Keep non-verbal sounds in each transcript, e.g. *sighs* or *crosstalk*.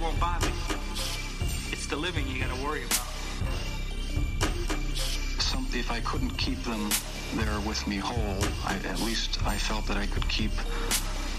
Won't bother you. It's the living you gotta worry about. Something, if I couldn't keep them there with me whole, I, at least I felt that I could keep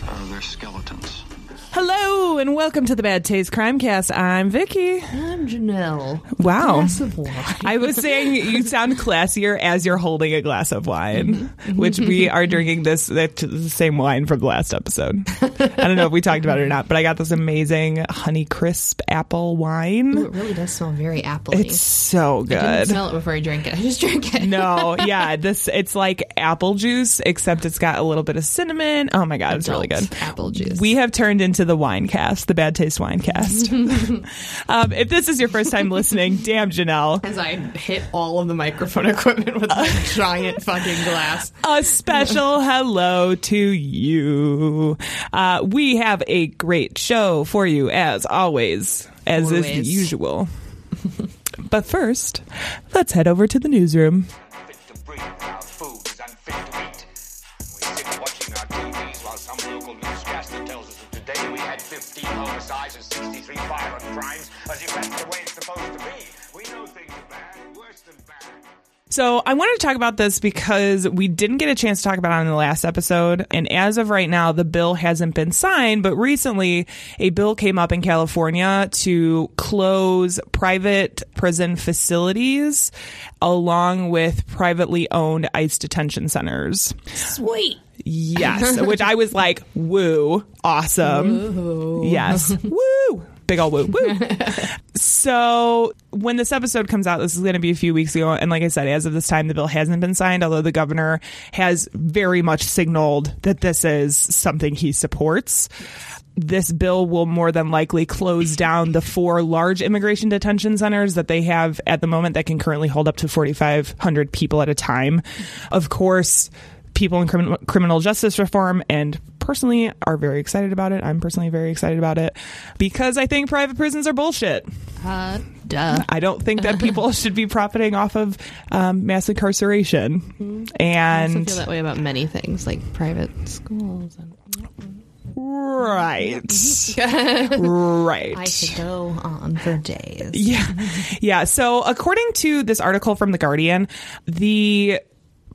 uh, their skeletons. Hello and welcome to the Bad Taste Crimecast. I'm Vicky. I'm Janelle. Wow. Glass of wine. I was saying you sound classier as you're holding a glass of wine, mm-hmm. which we *laughs* are drinking this the same wine from the last episode. I don't know if we talked about it or not, but I got this amazing honey crisp apple wine. Ooh, it really does smell very apple. It's so good. I didn't smell it before I drank it. I just drank it. No, *laughs* yeah, this it's like apple juice, except it's got a little bit of cinnamon. Oh my god, it's really good. Apple juice. We have turned into the wine cast, the bad taste wine cast. *laughs* um, if this is your first time listening, damn Janelle, As I hit all of the microphone *laughs* equipment with a *laughs* giant fucking glass. a special hello to you. Uh, we have a great show for you as always, as is the usual. but first, let's head over to the newsroom. Homicides and 63 violent crimes, as if that's the way it's supposed to be. We know things are bad, worse than bad. So I wanted to talk about this because we didn't get a chance to talk about it in the last episode. And as of right now, the bill hasn't been signed, but recently a bill came up in California to close private prison facilities along with privately owned ICE detention centers. Sweet. Yes, which I was like, woo, awesome. Yes, *laughs* woo. Big ol' woo, woo. so when this episode comes out, this is going to be a few weeks ago, and like I said, as of this time, the bill hasn't been signed. Although the governor has very much signaled that this is something he supports. This bill will more than likely close down the four large immigration detention centers that they have at the moment that can currently hold up to 4,500 people at a time. Of course, people in criminal, criminal justice reform and personally are very excited about it. I'm personally very excited about it because I think private prisons are bullshit. Uh, duh. I don't think that people *laughs* should be profiting off of um, mass incarceration. I also And feel that way about many things, like private schools. And right, *laughs* right. I could go on for days. Yeah. Yeah. So, according to this article from The Guardian, the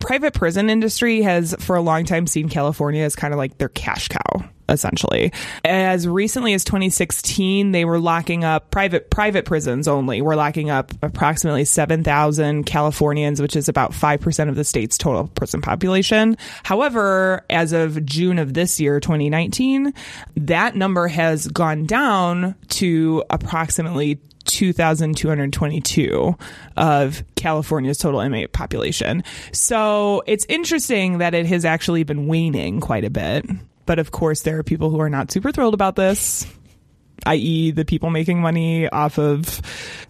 private prison industry has for a long time seen California as kind of like their cash cow essentially. As recently as 2016 they were locking up private private prisons only. Were locking up approximately 7000 californians which is about 5% of the state's total prison population. However as of june of this year 2019 that number has gone down to approximately 2,222 of California's total inmate population. So it's interesting that it has actually been waning quite a bit. But of course, there are people who are not super thrilled about this, i.e., the people making money off of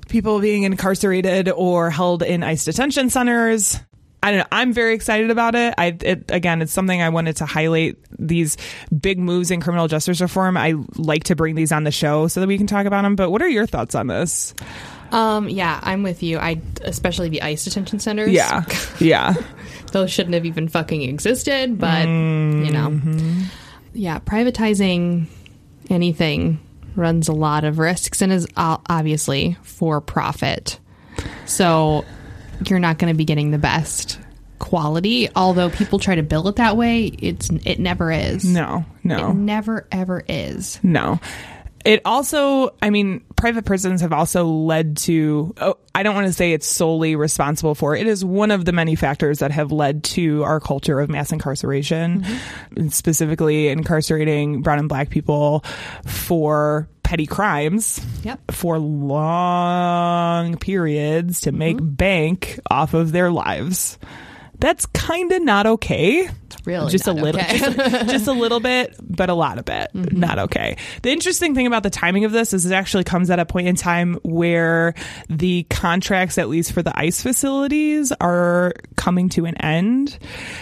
people being incarcerated or held in ICE detention centers. I don't know. I'm very excited about it. I it, again, it's something I wanted to highlight. These big moves in criminal justice reform. I like to bring these on the show so that we can talk about them. But what are your thoughts on this? Um, yeah, I'm with you. I especially the ICE detention centers. Yeah, *laughs* yeah. those shouldn't have even fucking existed. But you know, yeah, privatizing anything runs a lot of risks and is obviously for profit. So you're not going to be getting the best quality. Although people try to bill it that way, it's it never is. No, no. It never ever is. No. It also, I mean, private prisons have also led to, oh, I don't want to say it's solely responsible for, it is one of the many factors that have led to our culture of mass incarceration, and specifically incarcerating brown and black people for petty crimes Yep. for long periods to make mm-hmm. bank off of their lives. That's kind of not okay. Really just a little, okay. just, just a little bit, but a lot of it. Mm-hmm. Not okay. The interesting thing about the timing of this is it actually comes at a point in time where the contracts, at least for the ICE facilities, are coming to an end.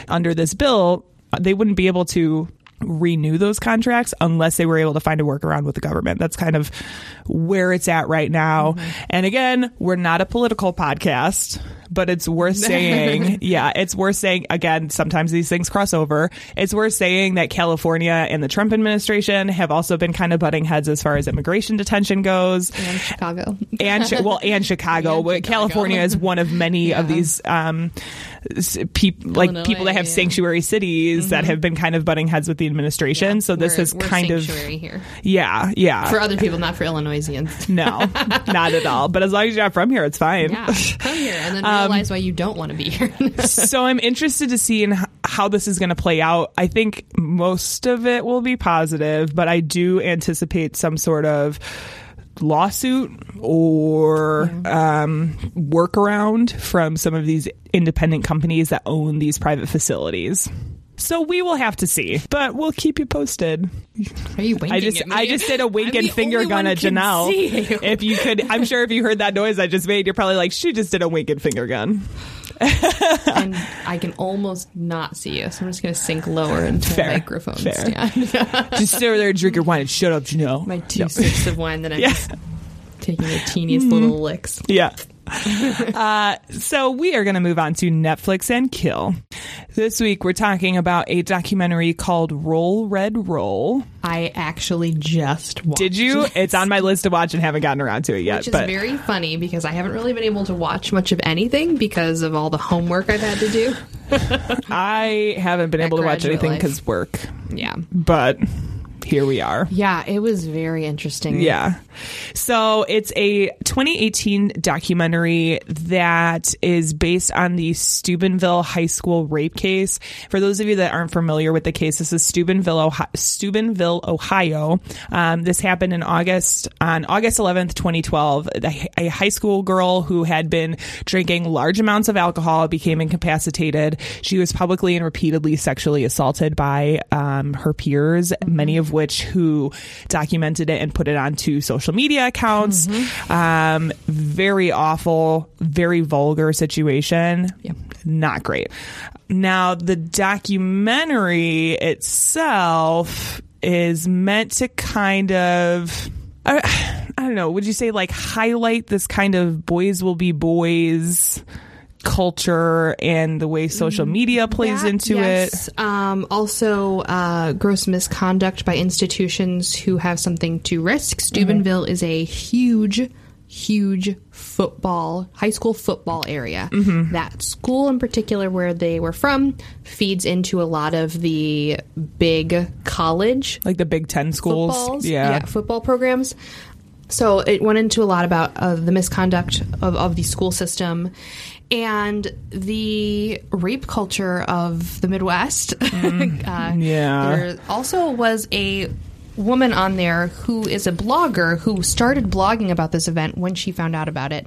Under this bill, they wouldn't be able to renew those contracts unless they were able to find a workaround with the government. That's kind of where it's at right now. Mm-hmm. And again, we're not a political podcast, but it's worth *laughs* saying, yeah, it's worth saying again, sometimes these things cross over. It's worth saying that California and the Trump administration have also been kind of butting heads as far as immigration detention goes and Chicago. and well, and Chicago. And Chicago. California is one of many of *laughs* these um, like Illinois, people that have yeah. Mm-hmm. sanctuary cities that have been kind of butting heads with the administration. so this is kind of here yeah, yeah. for other people, not for Illinoisians. *laughs* no, not at all. But as long as you're not from here, it's fine. Yeah, come here and then Um, realize why you don't want to be here. *laughs* so I'm interested to see in how this is going to play out. I think most of it will be positive, but I do anticipate some sort of lawsuit or um, workaround from some of these independent companies that own these private facilities. So we will have to see, but we'll keep you posted. Are you winking I just at me? I just did a wink I'm and finger gun at Janelle. you. If you could, I'm sure if you heard that noise I just made, you're probably like, she just did a wink and finger gun. *laughs* and I can almost not see you, so I'm just going to sink lower into Fair, my microphone fair. stand. *laughs* Just sit over there and drink your wine and shut up, Janelle. my two sips of wine that I'm *laughs* Yeah. just taking the teeniest little licks. Yeah. *laughs* uh, so we are going to move on to Netflix and Kill. This week we're talking about a documentary called Roll Red Roll. I actually just watched Did you? It's on my list to watch and haven't gotten around to it yet. Which is but very funny because I haven't really been able to watch much of anything because of all the homework I've had to do. *laughs* I haven't been able to watch anything because work. Yeah. But here we are. Yeah, it was very interesting. Yeah. So it's a 2018 documentary that is based on the Steubenville High School rape case. For those of you that aren't familiar with the case, this is Steubenville, Ohio. Steubenville, Ohio. Um, this happened in August, on August 11th, 2012. A high school girl who had been drinking large amounts of alcohol became incapacitated. She was publicly and repeatedly sexually assaulted by um, her peers, many of which who documented it and put it onto social media accounts. Um, very awful, very vulgar situation. Yep. Not great. Now, the documentary itself is meant to kind of. I, I don't know. Would you say like highlight this kind of boys will be boys culture and the way social media plays That, into it? Um, also, uh, gross misconduct by institutions who have something to risk. Steubenville is a huge, huge football, high school football area. That school, in particular, where they were from, feeds into a lot of the big college Like the Big Ten schools. footballs, Yeah. football programs. So it went into a lot about uh, the misconduct of, of the school system and the rape culture of the Midwest. *laughs* uh, Mm. yeah. There also was a woman on there who is a blogger who started blogging about this event when she found out about it,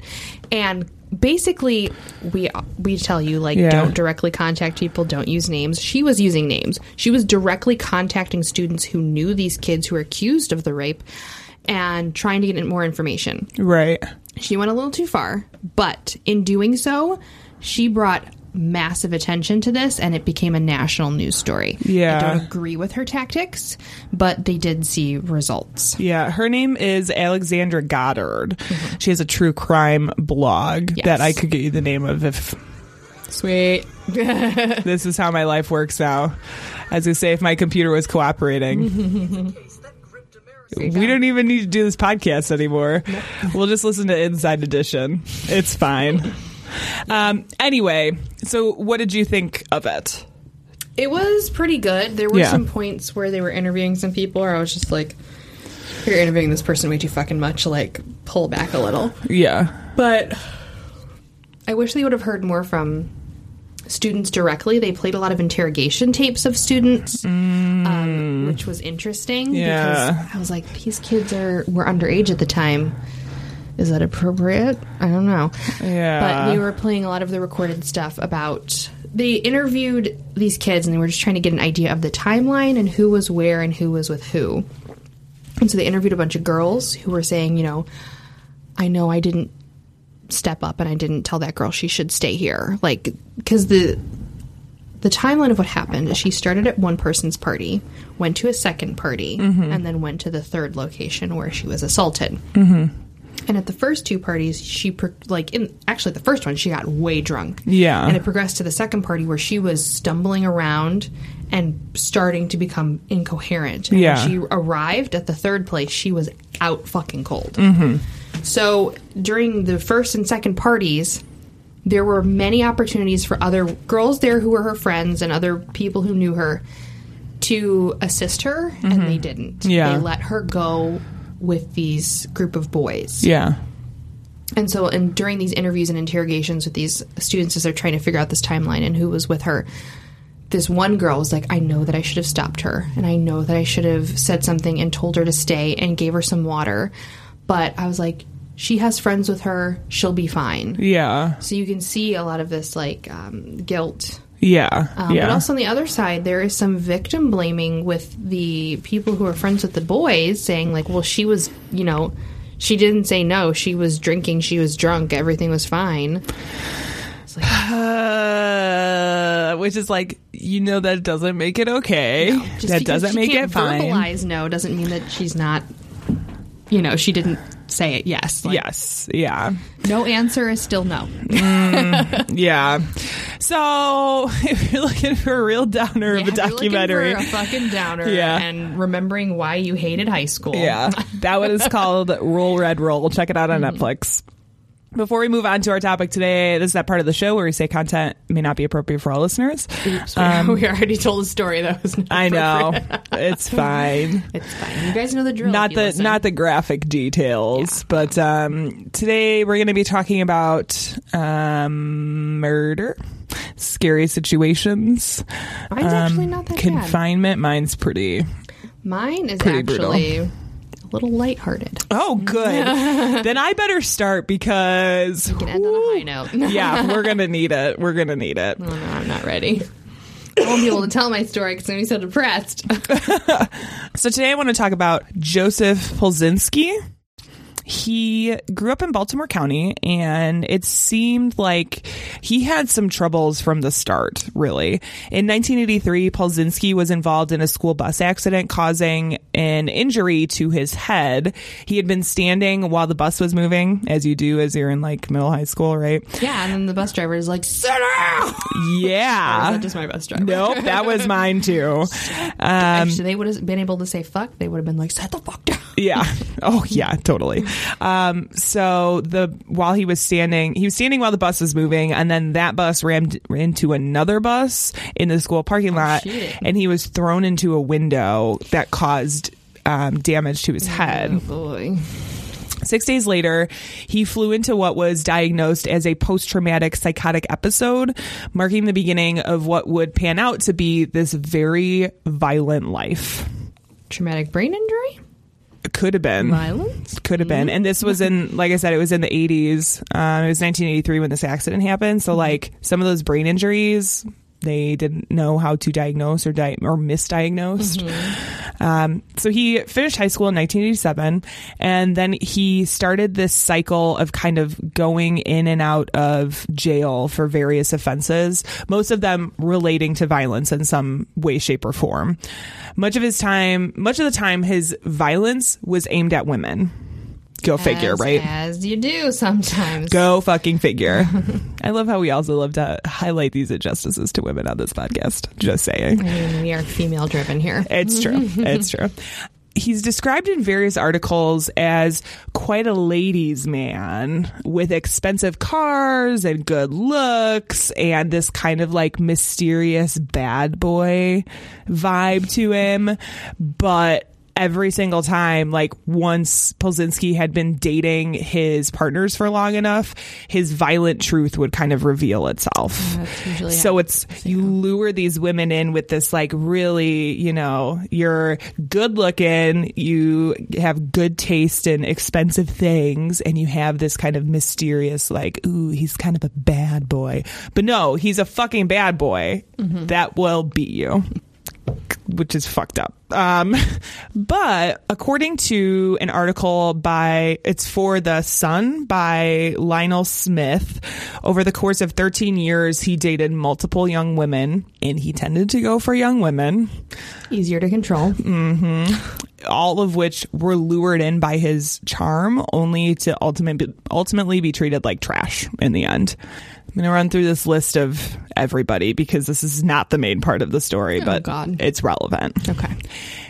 and basically we we tell you like Yeah. don't directly contact people, don't use names. She was using names. She was directly contacting students who knew these kids who were accused of the rape and trying to get more information. Right. She went a little too far, but in doing so, she brought massive attention to this and it became a national news story. Yeah. I don't agree with her tactics, but they did see results. Yeah, her name is Alexandra Goddard. She has a true crime blog Yes. that I could get you the name of if Sweet. *laughs* this is how my life works now. As I say, if my computer was cooperating. *laughs* We don't even need to do this podcast anymore. We'll just listen to Inside Edition. It's fine. Um, anyway, so what did you think of it? It was pretty good. There were Yeah. some points where they were interviewing some people where I was just like, you're interviewing this person way too fucking much. Like, pull back a little. Yeah. But I wish they would have heard more from students directly. They played a lot of interrogation tapes of students, um, which was interesting Yeah. because I was like, these kids are were underage at the time. Is that appropriate? I don't know. Yeah. But they were playing a lot of the recorded stuff about. They interviewed these kids and they were just trying to get an idea of the timeline and who was where and who was with who. And so they interviewed a bunch of girls who were saying, you know, I know I didn't step up and I didn't tell that girl she should stay here. Like, because the the timeline of what happened is she started at one person's party, went to a second party, and then went to the third location where she was assaulted. And at the first two parties, she pro- like in actually the first one she got way drunk. Yeah. and it progressed to the second party where she was stumbling around and starting to become incoherent. And Yeah. when she arrived at the third place, she was out fucking cold. Mm-hmm. So during the first and second parties, there were many opportunities for other girls there who were her friends and other people who knew her to assist her, and mm-hmm. they didn't. Yeah. They let her go with these group of boys. Yeah. And so, and during these interviews and interrogations with these students as they're trying to figure out this timeline and who was with her, this one girl was like, I know that I should have stopped her, and I know that I should have said something and told her to stay and gave her some water. But I was like, she has friends with her, she'll be fine. Yeah. So you can see a lot of this like um, guilt. Yeah. Um, yeah. But also on the other side, there is some victim blaming with the people who are friends with the boys, saying like, "Well, she was, you know, she didn't say no. She was drinking. She was drunk. Everything was fine." It's like, Uh, *sighs* which is like you know that doesn't make it okay. just that doesn't she make can't it fine. Verbalize no doesn't mean that she's not. You know, she didn't say it. Yes. Like, yes. Yeah. No answer is still no. Yeah. So *laughs* if you're looking for a real downer of a Yeah, you're documentary, for a fucking downer. Yeah. And remembering why you hated high school. yeah, that one is *laughs* called Roll Red Roll. Check it out on Mm-hmm. Netflix. Before we move on to our topic today, this is that part of the show where we say content may not be appropriate for all listeners. Oops, we- *laughs* we already told a story that was. Not Um, I know it's *laughs* fine. It's fine. You guys know the drill. not the listen. not the graphic details, but um, today we're going to be talking about um, murder, scary situations, Mine's um, actually not that bad. confinement. Mine's pretty. Mine is Pretty brutal. A little lighthearted. Oh, good. *laughs* then I better start because You can end on a high note. yeah, *laughs* we're gonna need it. We're gonna need it. Oh, no, I'm not ready. I won't be able to tell my story because I'm gonna be so depressed. *laughs* So today I want to talk about Joseph Palczynski. He grew up in Baltimore County and it seemed like he had some troubles from the start, really. In 1983, Palczynski was involved in a school bus accident causing an injury to his head. He had been standing while the bus was moving, as you do as you're in like middle high school, right? yeah, and then the bus driver is like, "Sit down." Yeah. that just my bus driver? Nope, that was mine too. *laughs* Um, If they would have been able to say "fuck," they would have been like, "Set the fuck down." Yeah. Oh, yeah, totally. *laughs* Um, so the while he was standing, he was standing while the bus was moving, and then that bus rammed into another bus in the school parking lot, shit. and he was thrown into a window that caused um, damage to his head. Oh boy. Six days later, he flew into what was diagnosed as a post traumatic psychotic episode, marking the beginning of what would pan out to be this very violent life. traumatic brain injury, Could have been. violence. Could have been. And this was in, *laughs* like I said, it was in the 80s. Um, it was 1983 when this accident happened. So, like, some of those brain injuries, they didn't know how to diagnose or di- or misdiagnosed. Um, so he finished high school in 1987, and then he started this cycle of kind of going in and out of jail for various offenses, most of them relating to violence in some way, shape, or form. Much of his time, much of the time, his violence was aimed at women. Go figure, right? As you do sometimes. Go *laughs* fucking figure. *laughs* I love how we also love to highlight these injustices to women on this podcast. Just saying. I mean, we are female driven here. It's true. *laughs* It's true. He's described in various articles as quite a ladies' man with expensive cars and good looks and this kind of like mysterious bad boy vibe to him. But every single time, like once Palczynski had been dating his partners for long enough, his violent truth would kind of reveal itself. Usually So it's you lure these women in with this like really, you know, you're good looking, you have good taste in expensive things, and you have this kind of mysterious like, ooh, he's kind of a bad boy. But no, he's a fucking bad boy that will beat you. Which is fucked up. Um, *laughs* but according to an article by, it's for The Sun by Lionel Smith, over the course of 13 years, he dated multiple young women and he tended to go for young women, easier to control. all of which were lured in by his charm only to ultimate, ultimately be treated like trash in the end. I'm going to run through this list of everybody because this is not the main part of the story, oh, but God. it's relevant. Okay.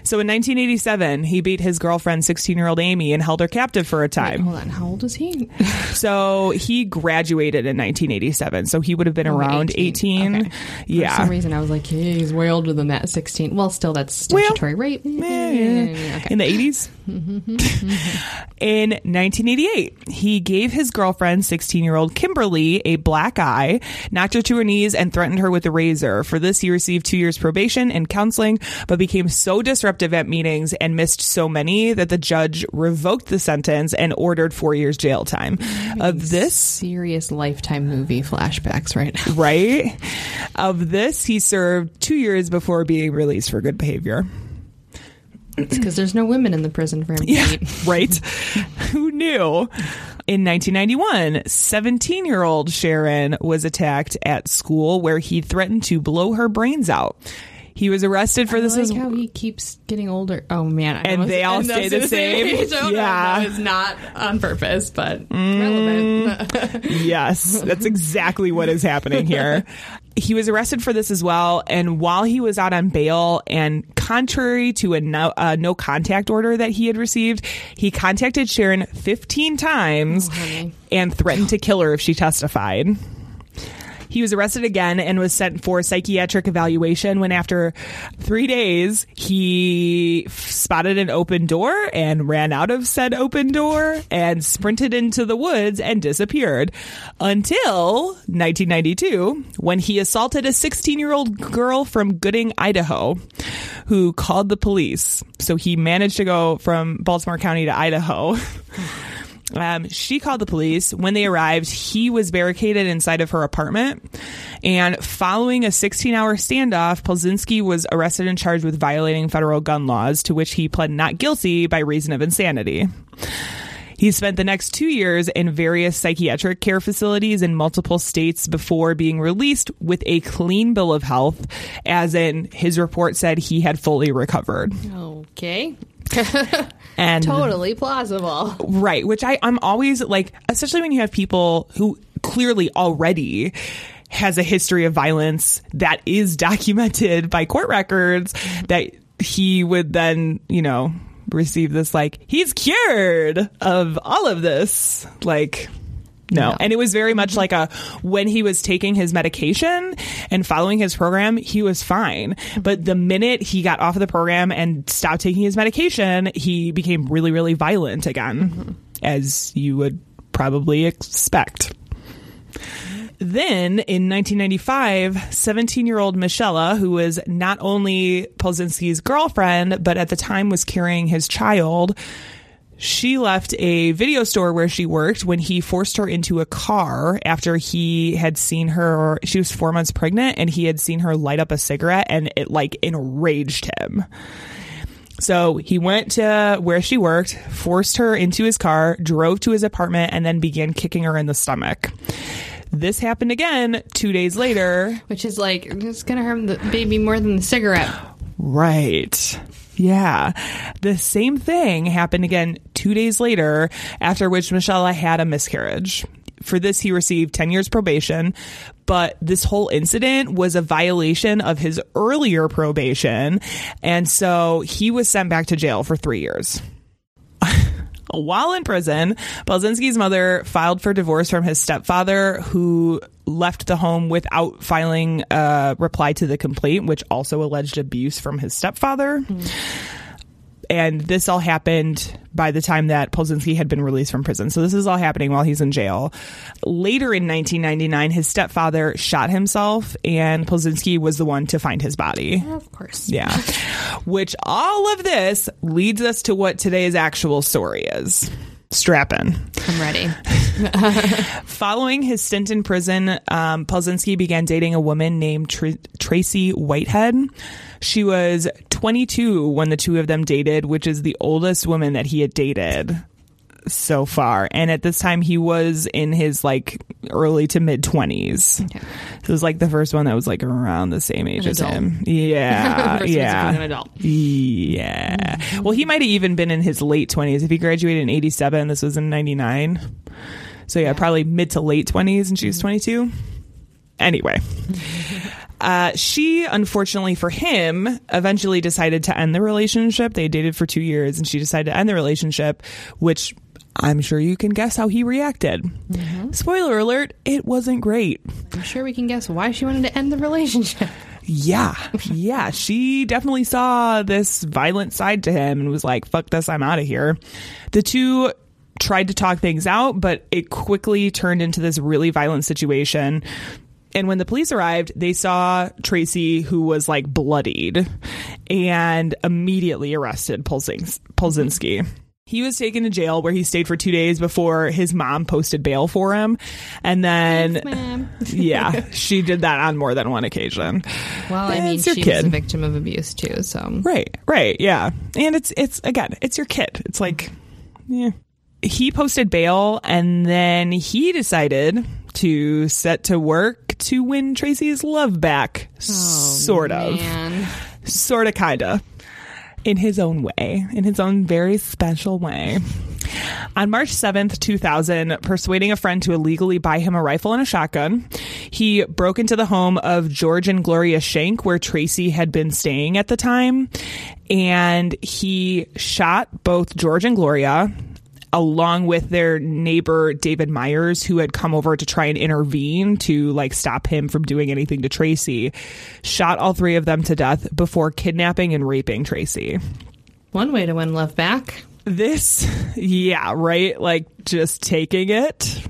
So in 1987, he beat his girlfriend, 16 year old Amy, and held her captive for a time. Hold on. How old is he? *laughs* So he graduated in 1987. So he would have been oh, around 18. Okay. For Yeah. some reason, I was like, hey, he's way older than that. 16. Well, still, that's statutory rape. Eh, yeah, yeah. Okay. In the 80s. *laughs* in 1988, he gave his girlfriend, 16 year old Kimberly, a black eye, knocked her to her knees, and threatened her with a razor. For this, he received two years probation and counseling, but became so disruptive at meetings and missed so many that the judge revoked the sentence and ordered four years jail time. Of this, Serious lifetime movie flashbacks right now. *laughs* right? Of this, he served two years before being released for good behavior. It's because there's no women in the prison for him Yeah, *laughs* *laughs* right? Who knew? In 1991, 17 year old Sharon was attacked at school where he threatened to blow her brains out. He was arrested for I this like as how he keeps getting older. Oh man! I And almost- they all and stay the same. *laughs* age. Oh, Yeah. no, it's not on purpose, but mm. relevant. *laughs* *laughs* Yes, that's exactly what is happening here. He was arrested for this as well. And while he was out on bail, and contrary to a no, a no contact order that he had received, he contacted Sharon 15 times oh, and threatened to kill her if she testified. He was arrested again and was sent for psychiatric evaluation when after three days he spotted an open door and ran out of said open door and sprinted into the woods and disappeared until 1992 when he assaulted a 16 year old girl from Gooding, Idaho who called the police. So he managed to go from Baltimore County to Idaho. *laughs* Um, she called the police. When they arrived, he was barricaded inside of her apartment. And following a 16 hour standoff, Palczynski was arrested and charged with violating federal gun laws, to which he pled not guilty by reason of insanity. He spent the next two years in various psychiatric care facilities in multiple states before being released with a clean bill of health, as in his report said he had fully recovered. okay, And totally plausible. Right, which I I'm always like especially when you have people who clearly already has a history of violence that is documented by court records that he would then, you know, receive this like he's cured of all of this like no. No. And it was very much like a when he was taking his medication and following his program, he was fine. But the minute he got off of the program and stopped taking his medication, he became really, really violent again, mm-hmm. as you would probably expect. Then in 1995, 17 year old Michelle, who was not only Palczynski's girlfriend, but at the time was carrying his child, she left a video store where she worked when he forced her into a car after he had seen her. She was four months pregnant and he had seen her light up a cigarette and it like enraged him. So he went to where she worked, forced her into his car, drove to his apartment, and then began kicking her in the stomach. This happened again two days later. Which is like, it's going to harm the baby more than the cigarette. Right. Yeah. The same thing happened again two days later, after which Michelle had a miscarriage. For this, he received 10 years probation, but this whole incident was a violation of his earlier probation. And so he was sent back to jail for three years. *laughs* While in prison, Palczynski's mother filed for divorce from his stepfather, who left the home without filing a reply to the complaint, which also alleged abuse from his stepfather. Hmm. And this all happened by the time that Palczynski had been released from prison. So this is all happening while he's in jail. Later in 1999, his stepfather shot himself, and Palczynski was the one to find his body. Of course. Yeah. *laughs* Which all of this leads us to what today's actual story is. Strap in. I'm ready. *laughs* Following his stint in prison, um, Palczynski began dating a woman named Tr- Tracy Whitehead. She was 22 when the two of them dated, which is the oldest woman that he had dated so far. And at this time, he was in his like early to mid 20s. So it was like the first one that was like around the same age An as adult. him. Yeah. *laughs* Yeah. an adult. Yeah. Well, he might have even been in his late 20s. If he graduated in 87, this was in 99. So, yeah, probably mid to late 20s, and she was 22. Anyway. *laughs* Uh, she, unfortunately for him, eventually decided to end the relationship. They dated for two years, and she decided to end the relationship, which I'm sure you can guess how he reacted. Mm-hmm. Spoiler alert, it wasn't great. I'm sure we can guess why she wanted to end the relationship. Yeah, yeah. She definitely saw this violent side to him and was like, fuck this, I'm out of here. The two tried to talk things out, but it quickly turned into this really violent situation. And when the police arrived, they saw Tracy, who was like bloodied, and immediately arrested Polzins- Palczynski. He was taken to jail where he stayed for two days before his mom posted bail for him. And then, Ma'am. *laughs* yeah, she did that on more than one occasion. Well, I mean, she your was a victim of abuse too, so. Right, right, yeah. And it's it's again, it's your kid. It's like yeah. He posted bail and then he decided to set to work to win Tracy's love back. Oh, sort of. Man. Sort of kinda. In his own way, in his own very special way. On March 7th, 2000, persuading a friend to illegally buy him a rifle and a shotgun, he broke into the home of George and Gloria Shank, where Tracy had been staying at the time, and he shot both George and Gloria along with their neighbor David Myers who had come over to try and intervene to like stop him from doing anything to Tracy shot all three of them to death before kidnapping and raping Tracy. One way to win love back. This, yeah, right? Like just taking it.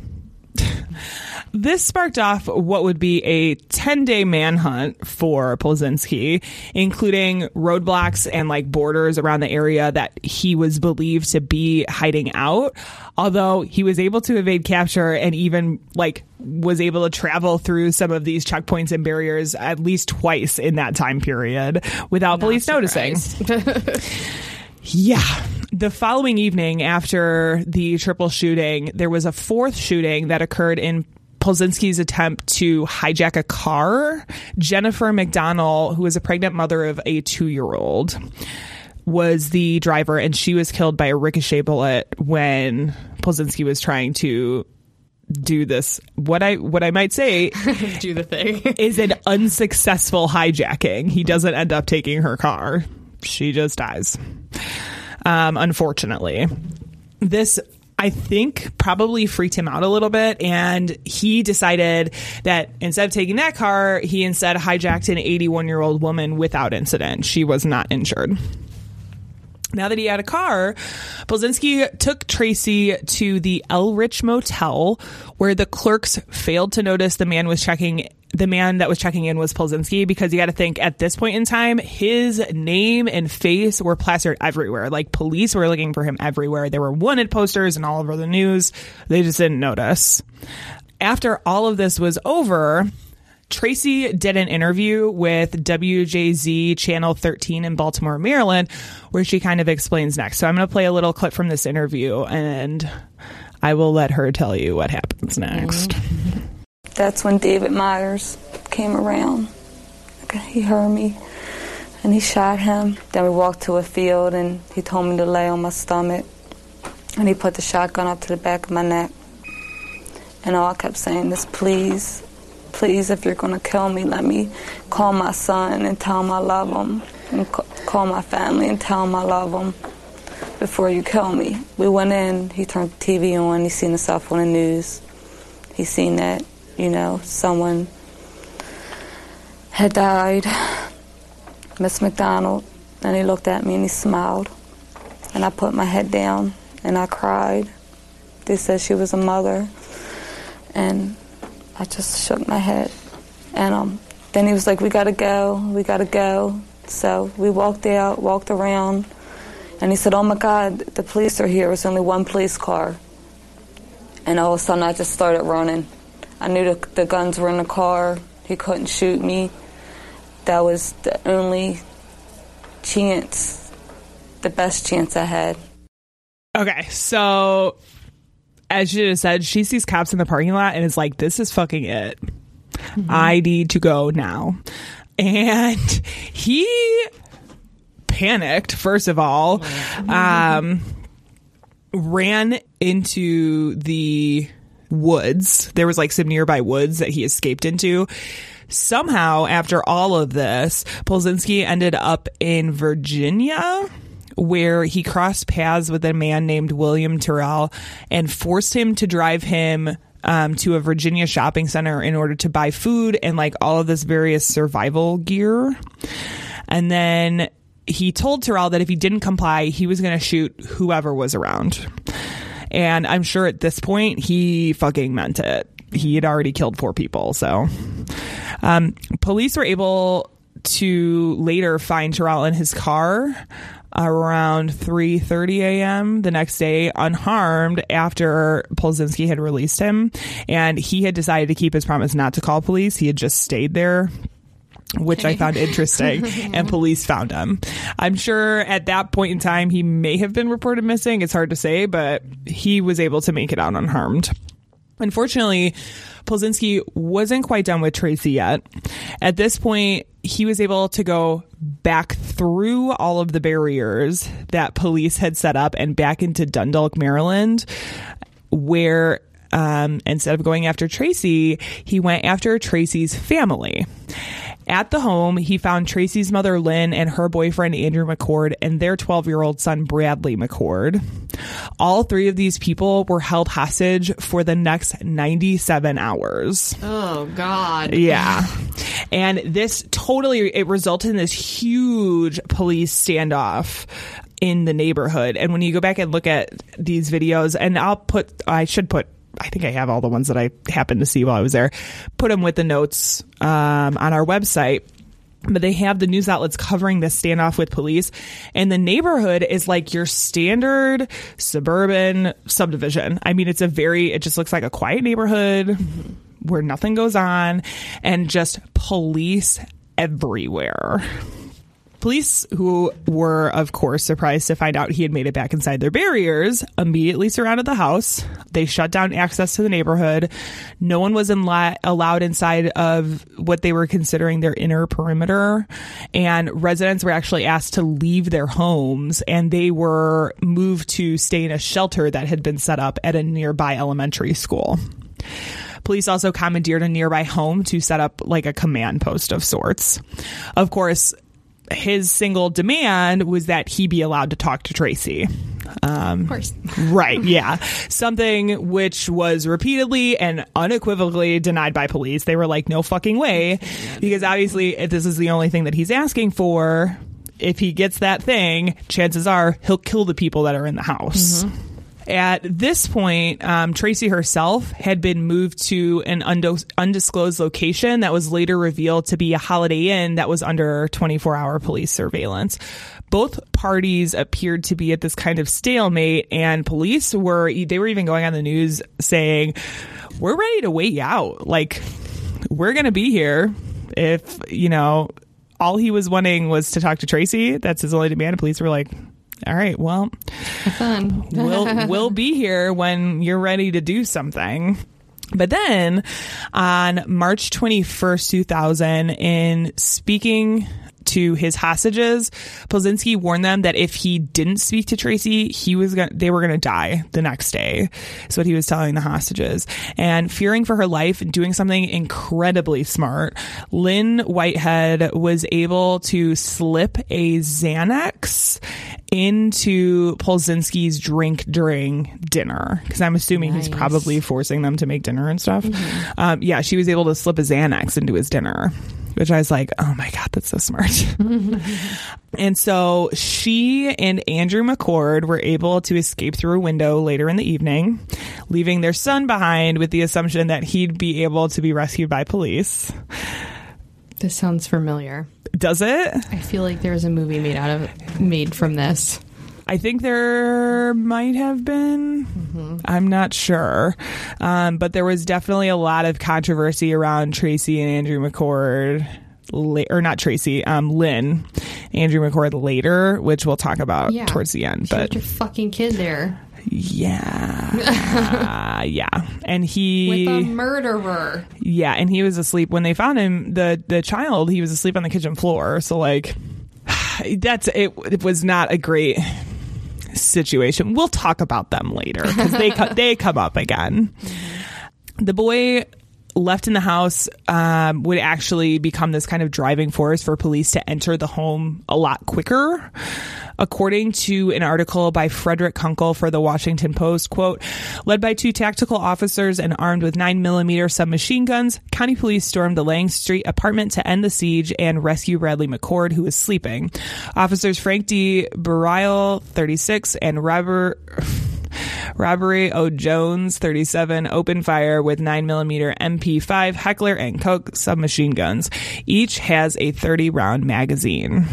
This sparked off what would be a 10 day manhunt for Palczynski, including roadblocks and like borders around the area that he was believed to be hiding out. Although he was able to evade capture and even like was able to travel through some of these checkpoints and barriers at least twice in that time period without police noticing. *laughs* Yeah. The following evening after the triple shooting, there was a fourth shooting that occurred in Palczynski's attempt to hijack a car. Jennifer McDonnell, who was a pregnant mother of a two year old, was the driver, and she was killed by a ricochet bullet when Palczynski was trying to do this. What I what I might say *laughs* Do the thing. is an unsuccessful hijacking. He doesn't end up taking her car. She just dies. Um, unfortunately. This I think probably freaked him out a little bit and he decided that instead of taking that car, he instead hijacked an 81 year old woman without incident. She was not injured. Now that he had a car, Palczynski took Tracy to the Elrich Motel, where the clerks failed to notice the man was checking. The man that was checking in was Palczynski because you got to think at this point in time, his name and face were plastered everywhere. Like police were looking for him everywhere. There were wanted posters and all over the news. They just didn't notice. After all of this was over, Tracy did an interview with WJZ Channel 13 in Baltimore, Maryland, where she kind of explains next. So I'm going to play a little clip from this interview and I will let her tell you what happens next. Mm-hmm. *laughs* That's when David Myers came around. He heard me and he shot him. Then we walked to a field and he told me to lay on my stomach. And he put the shotgun up to the back of my neck. And all I kept saying is, please, please, if you're going to kill me, let me call my son and tell him I love him. And call my family and tell him I love him before you kill me. We went in, he turned the TV on, he seen himself on the news. He seen that, you know, someone had died, Miss McDonald, and he looked at me and he smiled. And I put my head down and I cried. They said she was a mother. And I just shook my head. And um, then he was like, We gotta go, we gotta go. So we walked out, walked around, and he said, Oh my God, the police are here. It's only one police car. And all of a sudden, I just started running. I knew the, the guns were in the car. He couldn't shoot me. That was the only chance, the best chance I had. Okay, so as she just said, she sees cops in the parking lot and is like, "This is fucking it. I need to go now." And *laughs* he panicked. First of all, um, ran into the woods. There was like some nearby woods that he escaped into. Somehow, after all of this, Palczynski ended up in Virginia where he crossed paths with a man named William Terrell and forced him to drive him um, to a Virginia shopping center in order to buy food and like all of this various survival gear. And then he told Terrell that if he didn't comply, he was going to shoot whoever was around. And I'm sure at this point he fucking meant it. He had already killed four people. So, um, police were able to later find Terrell in his car around 3:30 a.m. the next day unharmed after Palczynski had released him and he had decided to keep his promise not to call police. He had just stayed there which I found interesting, and *laughs* police found him. I'm sure at that point in time he may have been reported missing. It's hard to say, but he was able to make it out unharmed. Unfortunately, Palczynski wasn't quite done with Tracy yet. At this point, he was able to go back through all of the barriers that police had set up and back into Dundalk, Maryland, where um, instead of going after Tracy, he went after Tracy's family. At the home, he found Tracy's mother, Lynn, and her boyfriend, Andrew McCord, and their 12 year old son, Bradley McCord. All three of these people were held hostage for the next 97 hours. Oh God. Yeah. And this totally it resulted in this huge police standoff in the neighborhood. And when you go back and look at these videos and I'll put I should put I think I have all the ones that I happened to see while I was there. Put them with the notes um, on our website. But they have the news outlets covering this standoff with police, and the neighborhood is like your standard suburban subdivision. I mean, it's a very, it just looks like a quiet neighborhood where nothing goes on and just police everywhere. Police, who were, of course, surprised to find out he had made it back inside their barriers, immediately surrounded the house. They shut down access to the neighborhood. No one was in allowed inside of what they were considering their inner perimeter. And residents were actually asked to leave their homes and they were moved to stay in a shelter that had been set up at a nearby elementary school. Police also commandeered a nearby home to set up like a command post of sorts. Of course, his single demand was that he be allowed to talk to Tracy. Um, Of course. *laughs* right, yeah. Something which was repeatedly and unequivocally denied by police. They were like, no fucking way. Because obviously, if this is the only thing that he's asking for, if he gets that thing, chances are he'll kill the people that are in the house. At this point, um, Tracy herself had been moved to an undo- undisclosed location that was later revealed to be a Holiday Inn that was under 24 hour police surveillance. Both parties appeared to be at this kind of stalemate, and police were, they were even going on the news saying, We're ready to wait you out. Like, we're going to be here if, you know, all he was wanting was to talk to Tracy. That's his only demand. Police were like, all right, well, Fun. *laughs* we'll we'll be here when you're ready to do something. But then on March 21st, 2000, in speaking to his hostages, Palczynski warned them that if he didn't speak to Tracy, he was going they were going to die the next day. Is what he was telling the hostages. And fearing for her life and doing something incredibly smart, Lynn Whitehead was able to slip a Xanax into Palczynski's drink during dinner because I'm assuming he's probably forcing them to make dinner and stuff. Um, yeah, she was able to slip a Xanax into his dinner, which I was like, oh my god, that's so smart. *laughs* and so she and Andrew McCord were able to escape through a window later in the evening, leaving their son behind with the assumption that he'd be able to be rescued by police. This sounds familiar. Does it? I feel like there's a movie made out of made from this. I think there might have been. I'm not sure. Um, but there was definitely a lot of controversy around Tracy and Andrew McCord. Or not Tracy, um, Lynn, Andrew McCord later, which we'll talk about Yeah. towards the end. Shut But your fucking kid there yeah, *laughs* yeah, and he with a murderer. yeah, and he was asleep when they found him. The the child he was asleep on the kitchen floor. So like, *sighs* that's it. It was not a great situation. We'll talk about them later because they co- *laughs* they come up again. The boy left in the house um, would actually become this kind of driving force for police to enter the home a lot quicker. According to an article by Fredrick Kunkle for the Washington Post, quote, led by two tactical officers and armed with 9mm submachine guns, county police stormed the Lang Street apartment to end the siege and rescue Bradley McCord, who was sleeping. Officers Frank D. Barile, 36, and Robert Robert O. Jones, 37, opened fire with 9mm MP5 Heckler and Koch submachine guns. Each has a 30 round magazine.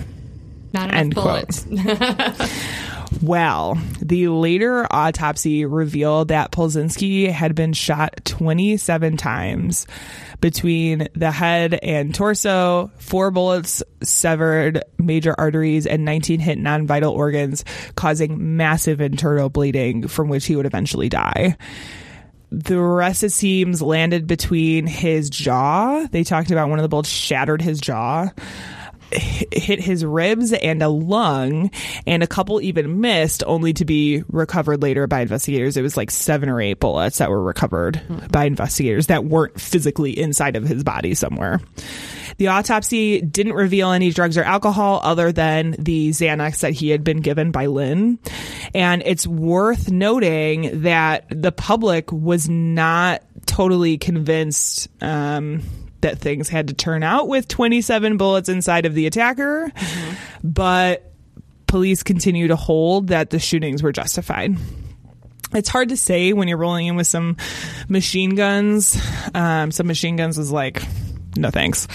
Not enough End quote. bullets. *laughs* Well, the later autopsy revealed that Palczynski had been shot 27 times between the head and torso, four bullets severed major arteries, and 19 hit non vital organs, causing massive internal bleeding from which he would eventually die. The rest, it seems, landed between his jaw. They talked about one of the bullets shattered his jaw hit his ribs and a lung, and a couple even missed, only to be recovered later by investigators. It was like seven or eight bullets that were recovered by investigators that weren't physically inside of his body somewhere. The autopsy didn't reveal any drugs or alcohol other than the Xanax that he had been given by Lynn. And it's worth noting that the public was not totally convinced um, that things had to turn out with 27 bullets inside of the attacker, but police continue to hold that the shootings were justified. It's hard to say when you're rolling in with some machine guns. Um, some machine guns is like, no thanks.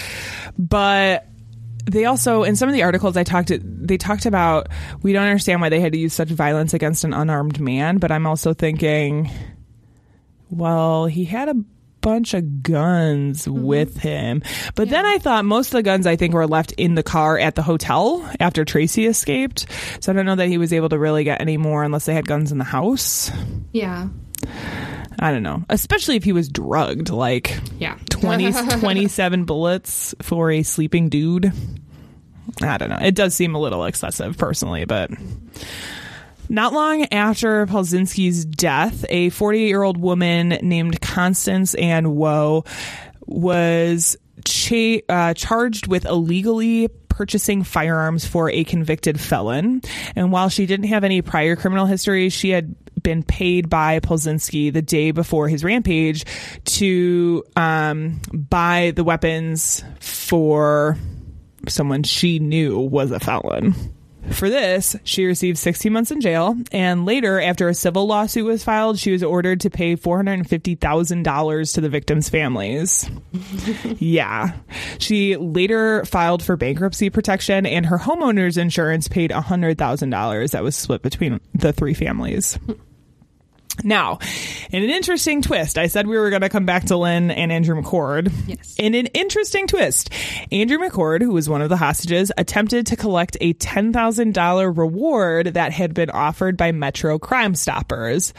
But they also in some of the articles I talked they talked about we don't understand why they had to use such violence against an unarmed man. But I'm also thinking, well, he had a bunch of guns mm-hmm. with him. But then I thought most of the guns I think were left in the car at the hotel after Tracy escaped. So I don't know that he was able to really get any more unless they had guns in the house. yeah. I don't know. Especially if he was drugged, like Yeah. 20, *laughs* 27 bullets for a sleeping dude. I don't know. It does seem a little excessive personally, but not long after Palczynski's death, a 48 year old woman named Constance Ann Woe was cha- uh, charged with illegally purchasing firearms for a convicted felon. And while she didn't have any prior criminal history, she had been paid by Polzinski the day before his rampage to um, buy the weapons for someone she knew was a felon. For this, she received 16 months in jail, and later, after a civil lawsuit was filed, she was ordered to pay $450,000 to the victims' families. *laughs* yeah. She later filed for bankruptcy protection, and her homeowner's insurance paid $100,000 that was split between the three families. Now, in an interesting twist, I said we were going to come back to Lynn and Andrew McCord. Yes. In an interesting twist, Andrew McCord, who was one of the hostages, attempted to collect a $10,000 reward that had been offered by Metro Crime Stoppers,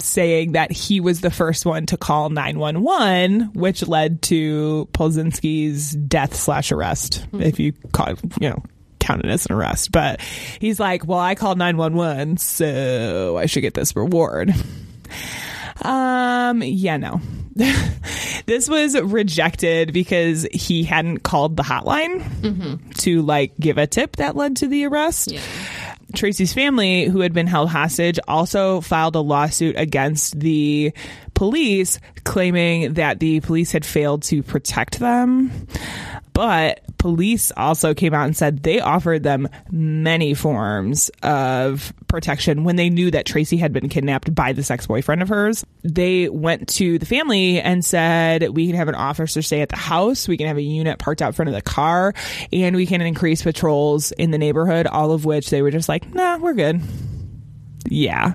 saying that he was the first one to call 911, which led to Palczynski's death slash arrest, if you call you know, count it as an arrest. But he's like, well, I called 911, so I should get this reward. Um, yeah, no. *laughs* this was rejected because he hadn't called the hotline to like give a tip that led to the arrest. Tracy's family, who had been held hostage, also filed a lawsuit against the police, claiming that the police had failed to protect them. But police also came out and said they offered them many forms of protection when they knew that Tracy had been kidnapped by this ex boyfriend of hers. They went to the family and said, We can have an officer stay at the house, we can have a unit parked out front of the car, and we can increase patrols in the neighborhood, all of which they were just like, Nah, we're good. Yeah.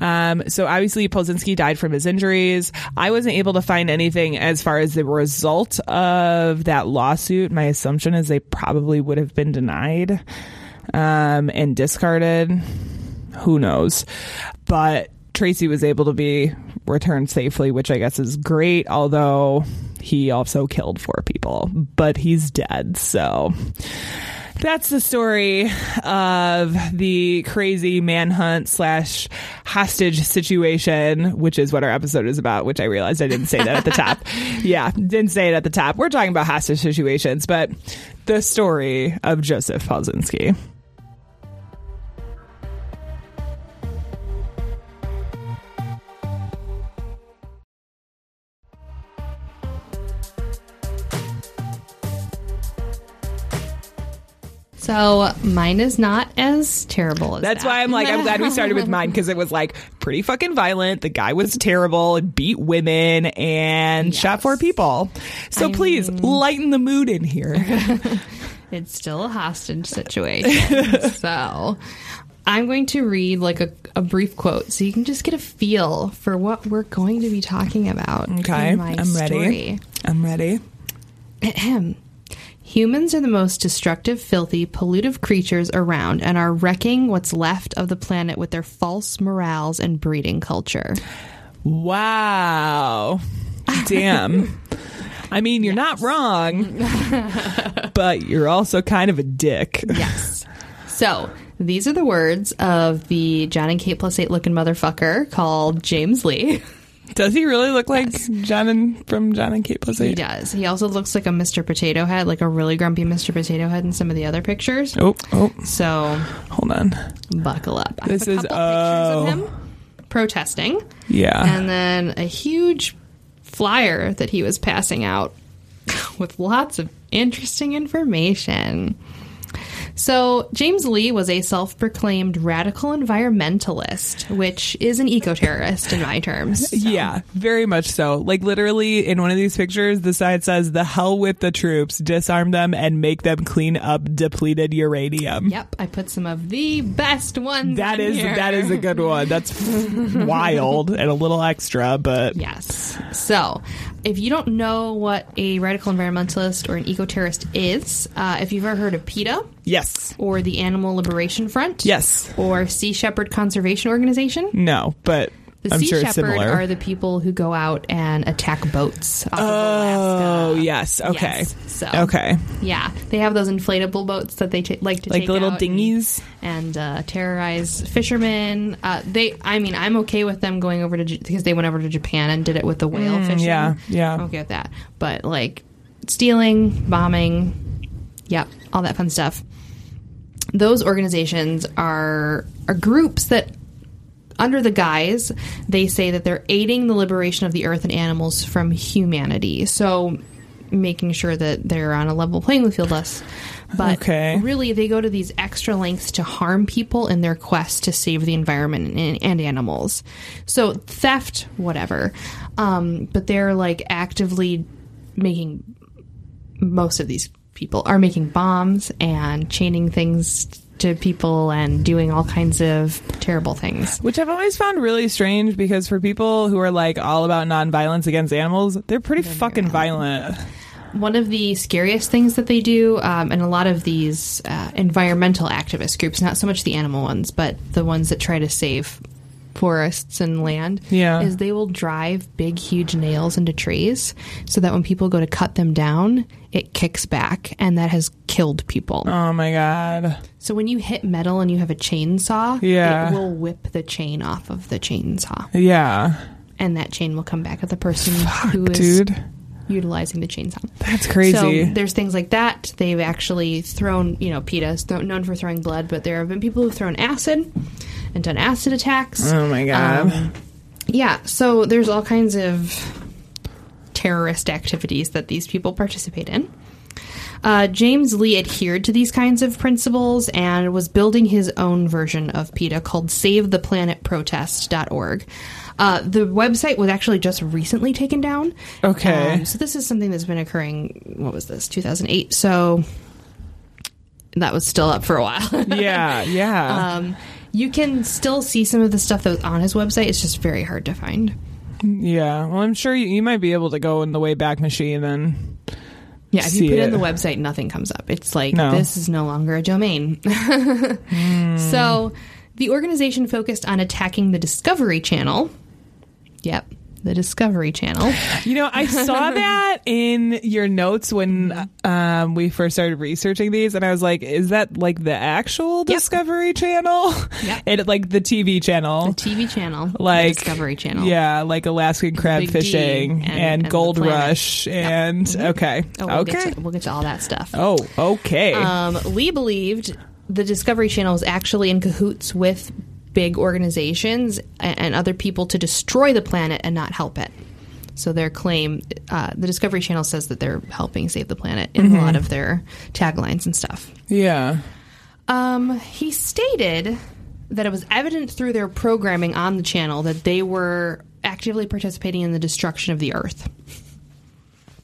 Um, so obviously Palczynski died from his injuries. I wasn't able to find anything as far as the result of that lawsuit. My assumption is they probably would have been denied um, and discarded. Who knows? But Tracy was able to be returned safely, which I guess is great, although he also killed four people, but he's dead. So that's the story of the crazy manhunt slash hostage situation, which is what our episode is about, which I realized I didn't say that at the top. *laughs* Yeah, didn't say it at the top. We're talking about hostage situations, but the story of Joseph Palczynski. So mine is not as terrible as That's that. why I'm like, I'm glad we started with mine because it was like pretty fucking violent. The guy was terrible, beat women, and shot four people. So I please lighten the mood in here. *laughs* It's still a hostage situation. *laughs* so I'm going to read like a, a brief quote so you can just get a feel for what we're going to be talking about. Okay, I'm ready. story. I'm ready. *clears throat* Ahem. Humans are the most destructive, filthy, pollutive creatures around and are wrecking what's left of the planet with their false morals and breeding culture. Wow. Damn. I mean, you're not wrong, *laughs* but you're also kind of a dick. Yes. So these are the words of the John and Kate plus eight looking motherfucker called James Lee. *laughs* Does he really look like John and from John and Kate plus He does. He also looks like a Mr. Potato Head, like a really grumpy Mr. Potato Head in some of the other pictures. Oh, oh, So hold on. buckle up. I This is- oh. pictures of oh. him protesting, Yeah. and then a huge flyer that he was passing out *laughs* with lots of interesting information. So, James Lee was a self proclaimed radical environmentalist, which is an eco terrorist in my terms. Yeah, very much so. Like literally in one of these pictures, the side says, "The hell with the troops, disarm them and make them clean up depleted uranium." Yep, I put some of the best ones. That is here. that is a good one. That's *laughs* wild and a little extra, but Yes. So, if you don't know what a radical environmentalist or an eco terrorist is, uh, if you've ever heard of PETA? Yes, or the Animal Liberation Front, yes, or Sea Shepherd Conservation Organization, no, but the I'm Sea sure Shepherd are the people who go out and attack boats off of oh Alaska. yes, okay, Yes. So, okay, yeah, they have those inflatable boats that they ta- like to like little out and- dinghies. and uh, terrorize fishermen. Uh, they, I mean, I'm okay with them going over to J- because they went over to Japan and did it with the whale fishing. Mm, yeah, yeah. I'm okay with that. But like stealing, bombing, yep, all that fun stuff. Those organizations are are groups that. Under the guise, they say that they're aiding the liberation of the earth and animals from humanity. So, making sure that they're on a level playing field us. But Okay. really, they go to these extra lengths to harm people in their quest to save the environment and, and animals. So theft, whatever. Um, but they're like actively making most of these people are making bombs and chaining things to people and doing all kinds of terrible things. Which I've always found really strange because for people who are like all about nonviolence against animals, they're pretty fucking violent. One of the scariest things that they do, um, and a lot of these uh, environmental activist groups, not so much the animal ones, but the ones that try to save forests and land, Yeah. is they will drive big, huge nails into trees so that when people go to cut them down, it kicks back, and that has killed people. Oh my god. So when you hit metal and you have a chainsaw, Yeah. it will whip the chain off of the chainsaw, Yeah. and that chain will come back at the person who is Dude. utilizing the chainsaw. That's crazy. So there's things like that. They've actually thrown, you know, PETA is known for throwing blood, but there have been people who've thrown acid and done acid attacks. oh my god. Um, yeah, so there's all kinds of terrorist activities that these people participate in. Uh, James Lee adhered to these kinds of principles and was building his own version of PETA called SaveThePlanetProtest.org. Uh, the website was actually just recently taken down. Okay. Um, so this is something that's been occurring, what was this, 2008? So that was still up for a while. *laughs* yeah, yeah. um, you can still see some of the stuff that was on his website. It's just very hard to find. yeah. Well, I'm sure you, you might be able to go in the Wayback Machine and Yeah, if you put in the website, nothing comes up. It's like No. this is no longer a domain. *laughs* Hmm. So the organization focused on attacking the Discovery Channel. Yep, the Discovery Channel. You know, I saw *laughs* that in your notes when um, we first started researching these, and I was like, "Is that like the actual Discovery Channel? Yep. *laughs* and like the TV channel, the TV channel, the like Discovery Channel. Yeah, like Alaskan crab Big fishing and- and, and Gold. Rush, and okay, Oh, we'll okay, Get to, we'll get to all that stuff. oh, okay, Um, Lee believed the Discovery Channel was actually in cahoots with big organizations and other people to destroy the planet and not help it. So their claim, uh, the Discovery Channel says that they're helping save the planet in a lot of their taglines and stuff. yeah, Um, he stated that it was evident through their programming on the channel that they were actively participating in the destruction of the Earth.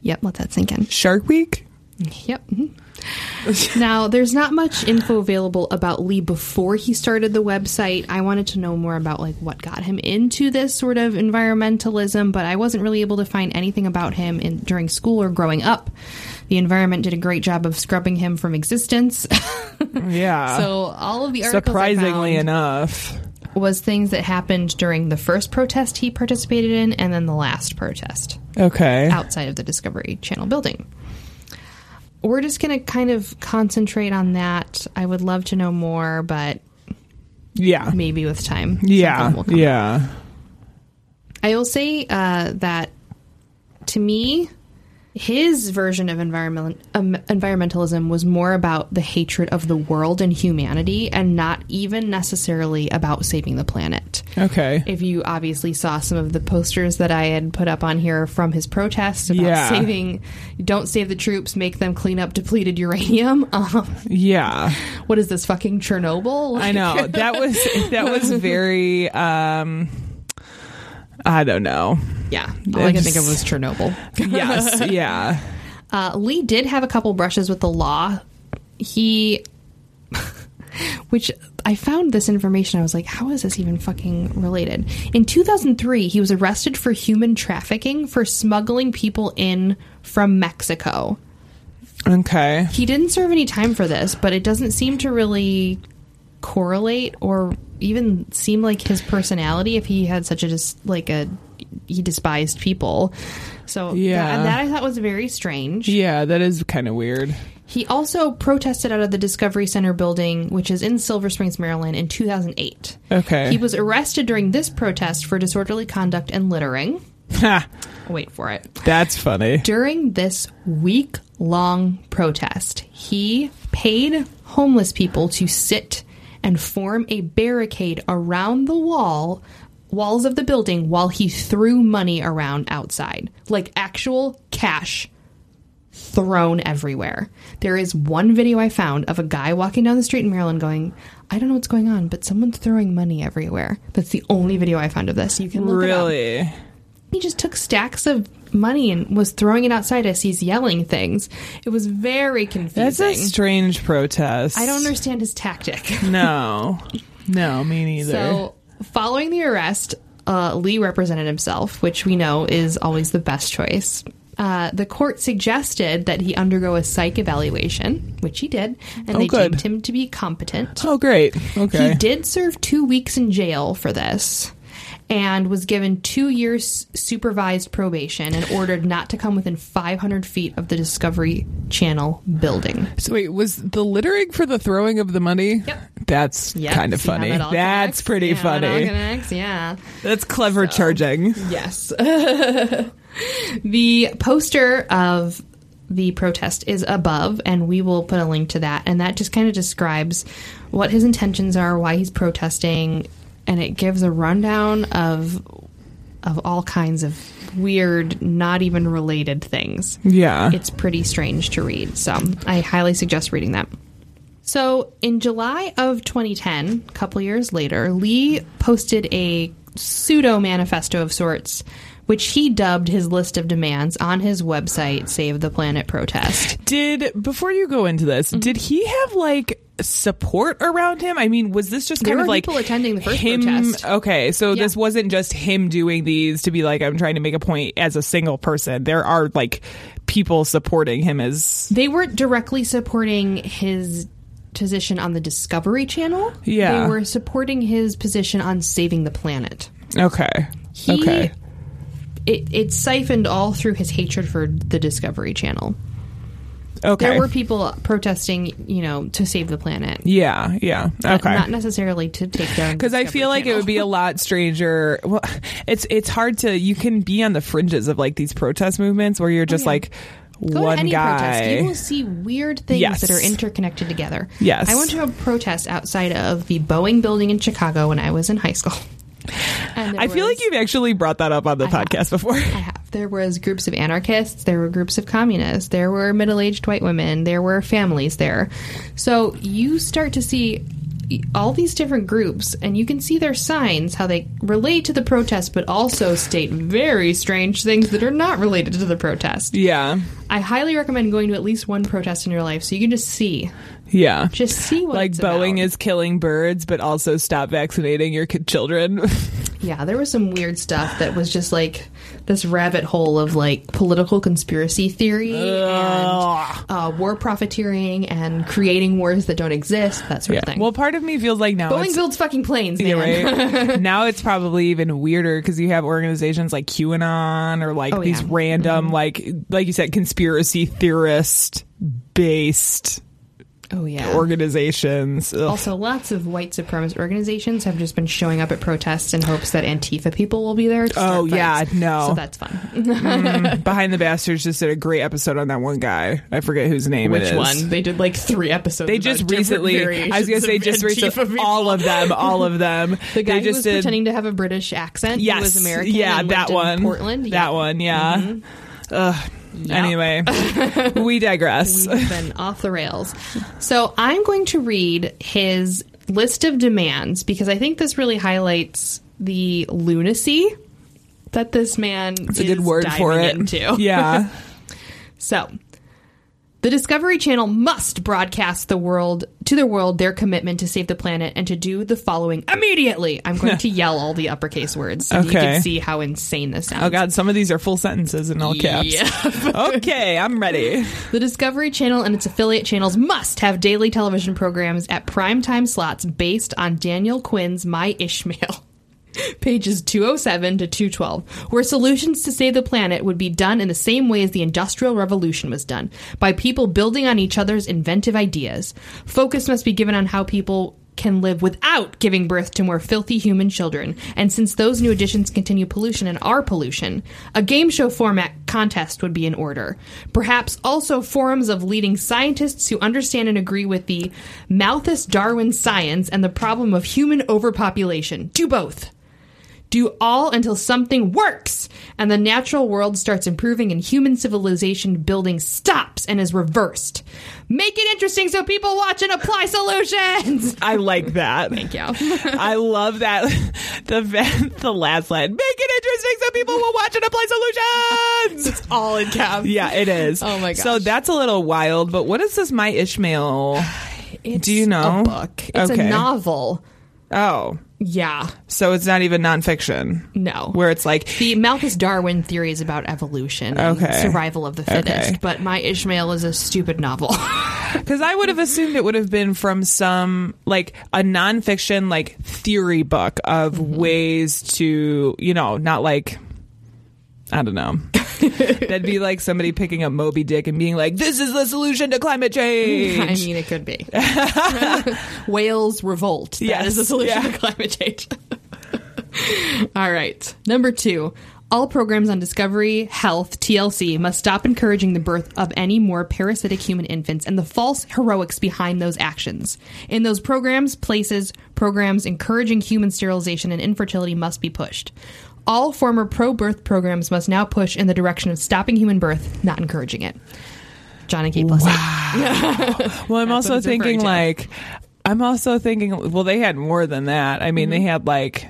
Yep, let that sink in. Shark Week. Yep. mhm. *laughs* now, there's not much info available about Lee before he started the website. I wanted to know more about like what got him into this sort of environmentalism, but I wasn't really able to find anything about him in during school or growing up. The environment did a great job of scrubbing him from existence. *laughs* Yeah, so all of the articles surprisingly enough. was things that happened during the first protest he participated in and then the last protest Okay, outside of the Discovery Channel building. We're just going to kind of concentrate on that. I would love to know more, but yeah, maybe with time. yeah, yeah. I will say uh, that to me, his version of environment, um, environmentalism was more about the hatred of the world and humanity and not even necessarily about saving the planet. Okay. If you obviously saw some of the posters that I had put up on here from his protest about Yeah. saving, don't save the troops, make them clean up depleted uranium. *laughs* Um, Yeah. what is this fucking Chernobyl? I know. That was that was *laughs* very um I don't know. yeah, all I can think of was Chernobyl. Yes, *laughs* yeah. Uh, Lee did have a couple brushes with the law. He, *laughs* which I found this information. I was like, how is this even fucking related? In 2003, he was arrested for human trafficking for smuggling people in from Mexico. Okay. He didn't serve any time for this, but it doesn't seem to really correlate or even seem like his personality if he had such a dis- like a he despised people. So Yeah. that, that I thought was very strange. Yeah, that is kind of weird. He also protested out of the Discovery Center building, which is in Silver Springs, Maryland, in 2008. Okay. He was arrested during this protest for disorderly conduct and littering. Wait for it. that's funny. During this week long protest, he paid homeless people to sit and form a barricade around the wall walls of the building while he threw money around outside like actual cash thrown everywhere. There is one video I found of a guy walking down the street in Maryland going, I don't know what's going on, but someone's throwing money everywhere. That's the only video I found of this. You can look Really? he just took stacks of money and was throwing it outside as he's yelling things. It was very confusing. That's a strange protest. I don't understand his tactic. *laughs* No. No, me neither. So, following the arrest, uh, Lee represented himself, which we know is always the best choice. Uh, the court suggested that he undergo a psych evaluation, which he did, and Oh, they good. deemed him to be competent. oh, great. Okay. He did serve two weeks in jail for this and was given two years supervised probation and ordered not to come within 500 feet of the Discovery Channel building. So wait, was the littering for the throwing of the money? Yep. That's Yep, kind of see funny. that That's pretty Yeah, funny. connects, yeah. That's clever charging. Yes. *laughs* the poster of the protest is above, and we will put a link to that. And that just kind of describes what his intentions are, why he's protesting, and it gives a rundown of of all kinds of weird, not even related things. Yeah. It's pretty strange to read, so I highly suggest reading that. So, in July of 2010, a couple years later, Lee posted a pseudo manifesto of sorts, which he dubbed his list of demands on his website, Save the Planet Protest. Did before you go into this, Mm-hmm. did he have like support around him? I mean, was this just There kind of like people attending the first him? protest. Okay, so Yeah. this wasn't just him doing these to be like I'm trying to make a point as a single person. There are like people supporting him as They weren't directly supporting his position on the Discovery Channel. Yeah. They were supporting his position on saving the planet. okay. He, okay. It, it siphoned all through his hatred for the Discovery Channel. Okay. There were people protesting, you know, to save the planet. yeah. Yeah. Okay. Not necessarily to take down. *laughs* because I feel like it would be a lot stranger. Well, it's it's hard to you can be on the fringes of like these protest movements where you're just Oh, yeah. like Go one to any guy. protest. You will see weird things Yes. that are interconnected together. Yes. I went to a protest outside of the Boeing building in Chicago when I was in high school. *laughs* I feel like you've actually brought that up on the I have. podcast before. I have. There was groups of anarchists. There were groups of communists. There were middle-aged white women. There were families there. So you start to see all these different groups, and you can see their signs, how they relate to the protest, but also state very strange things that are not related to the protest. Yeah. I highly recommend going to at least one protest in your life, so you can just see, Yeah. just see what like Boeing about. is killing birds, but also stop vaccinating your children. *laughs* Yeah, there was some weird stuff that was just like this rabbit hole of like political conspiracy theory and uh, war profiteering and creating wars that don't exist, that sort yeah. of thing. Well, part of me feels like now Boeing builds fucking planes. Yeah, right. *laughs* now it's probably even weirder because you have organizations like QAnon or like Oh, these yeah. random, like like you said, conspiracy theorist based oh yeah. organizations. Ugh. also, lots of white supremacist organizations have just been showing up at protests in hopes that Antifa people will be there. To Oh, yeah, fights. no. So that's fun. Mm. Behind the Bastards just did a great episode on that one guy. I forget whose name it Which is. one? They did like three episodes. They just recently. I was gonna say just Antifa recently. All of them. All of them. *laughs* The guy they who just was did. pretending to have a British accent. yes. He was American. Yeah, that one. Portland. That Yeah. one. Yeah. Mm-hmm. Ugh. Anyway, we digress. *laughs* We've been off the rails. So I'm going to read his list of demands because I think this really highlights the lunacy that this man It's a good word for it. Into. Yeah. *laughs* So, the Discovery Channel must broadcast the world to the world their commitment to save the planet and to do the following immediately. I'm going to *laughs* yell all the uppercase words so you Okay. can see how insane this oh, sounds. Oh God, some of these are full sentences in all caps. Yeah. *laughs* okay, I'm ready. The Discovery Channel and its affiliate channels must have daily television programs at primetime slots based on Daniel Quinn's My Ishmael. *laughs* Pages 207 to 212, where solutions to save the planet would be done in the same way as the Industrial Revolution was done, by people building on each other's inventive ideas. Focus must be given on how people can live without giving birth to more filthy human children. And since those new additions continue pollution and are pollution, a game show format contest would be in order. Perhaps also forums of leading scientists who understand and agree with the Malthus Darwin science and the problem of human overpopulation. Do both. Do all until something works and the natural world starts improving and human civilization building stops and is reversed. Make it interesting so people watch and apply solutions. *laughs* I like that. Thank you. *laughs* I love that *laughs* the the last line. Make it interesting so people will watch and apply solutions. it's all in caps. Yeah, it is. Oh my gosh. So that's a little wild. But what is this? My Ishmael. *sighs* It's Do you know? a book. It's Okay. a novel. Oh, Yeah. so it's not even nonfiction. No. Where it's like the Malthus Darwin theory is about evolution and Okay. survival of the fittest, Okay. but My Ishmael is a stupid novel. *laughs* Because I would have assumed it would have been from some like a nonfiction like theory book of Mm-hmm. ways to you know not like I don't know. *laughs* That'd be like somebody picking up Moby Dick and being like, "This is the solution to climate *laughs* change." I mean, it could be. *laughs* Whales revolt. That is Yes, the solution yeah. to climate change. All right. Number two. All programs on Discovery Health TLC must stop encouraging the birth of any more parasitic human infants and the false heroics behind those actions. In those programs, places, programs encouraging human sterilization and infertility must be pushed. All former pro birth programs must now push in the direction of stopping human birth, not encouraging it. John and Kate Blessed. Well, I'm *laughs* also thinking like, I'm also thinking, well, they had more than that. I mean, they Mm-hmm. had like,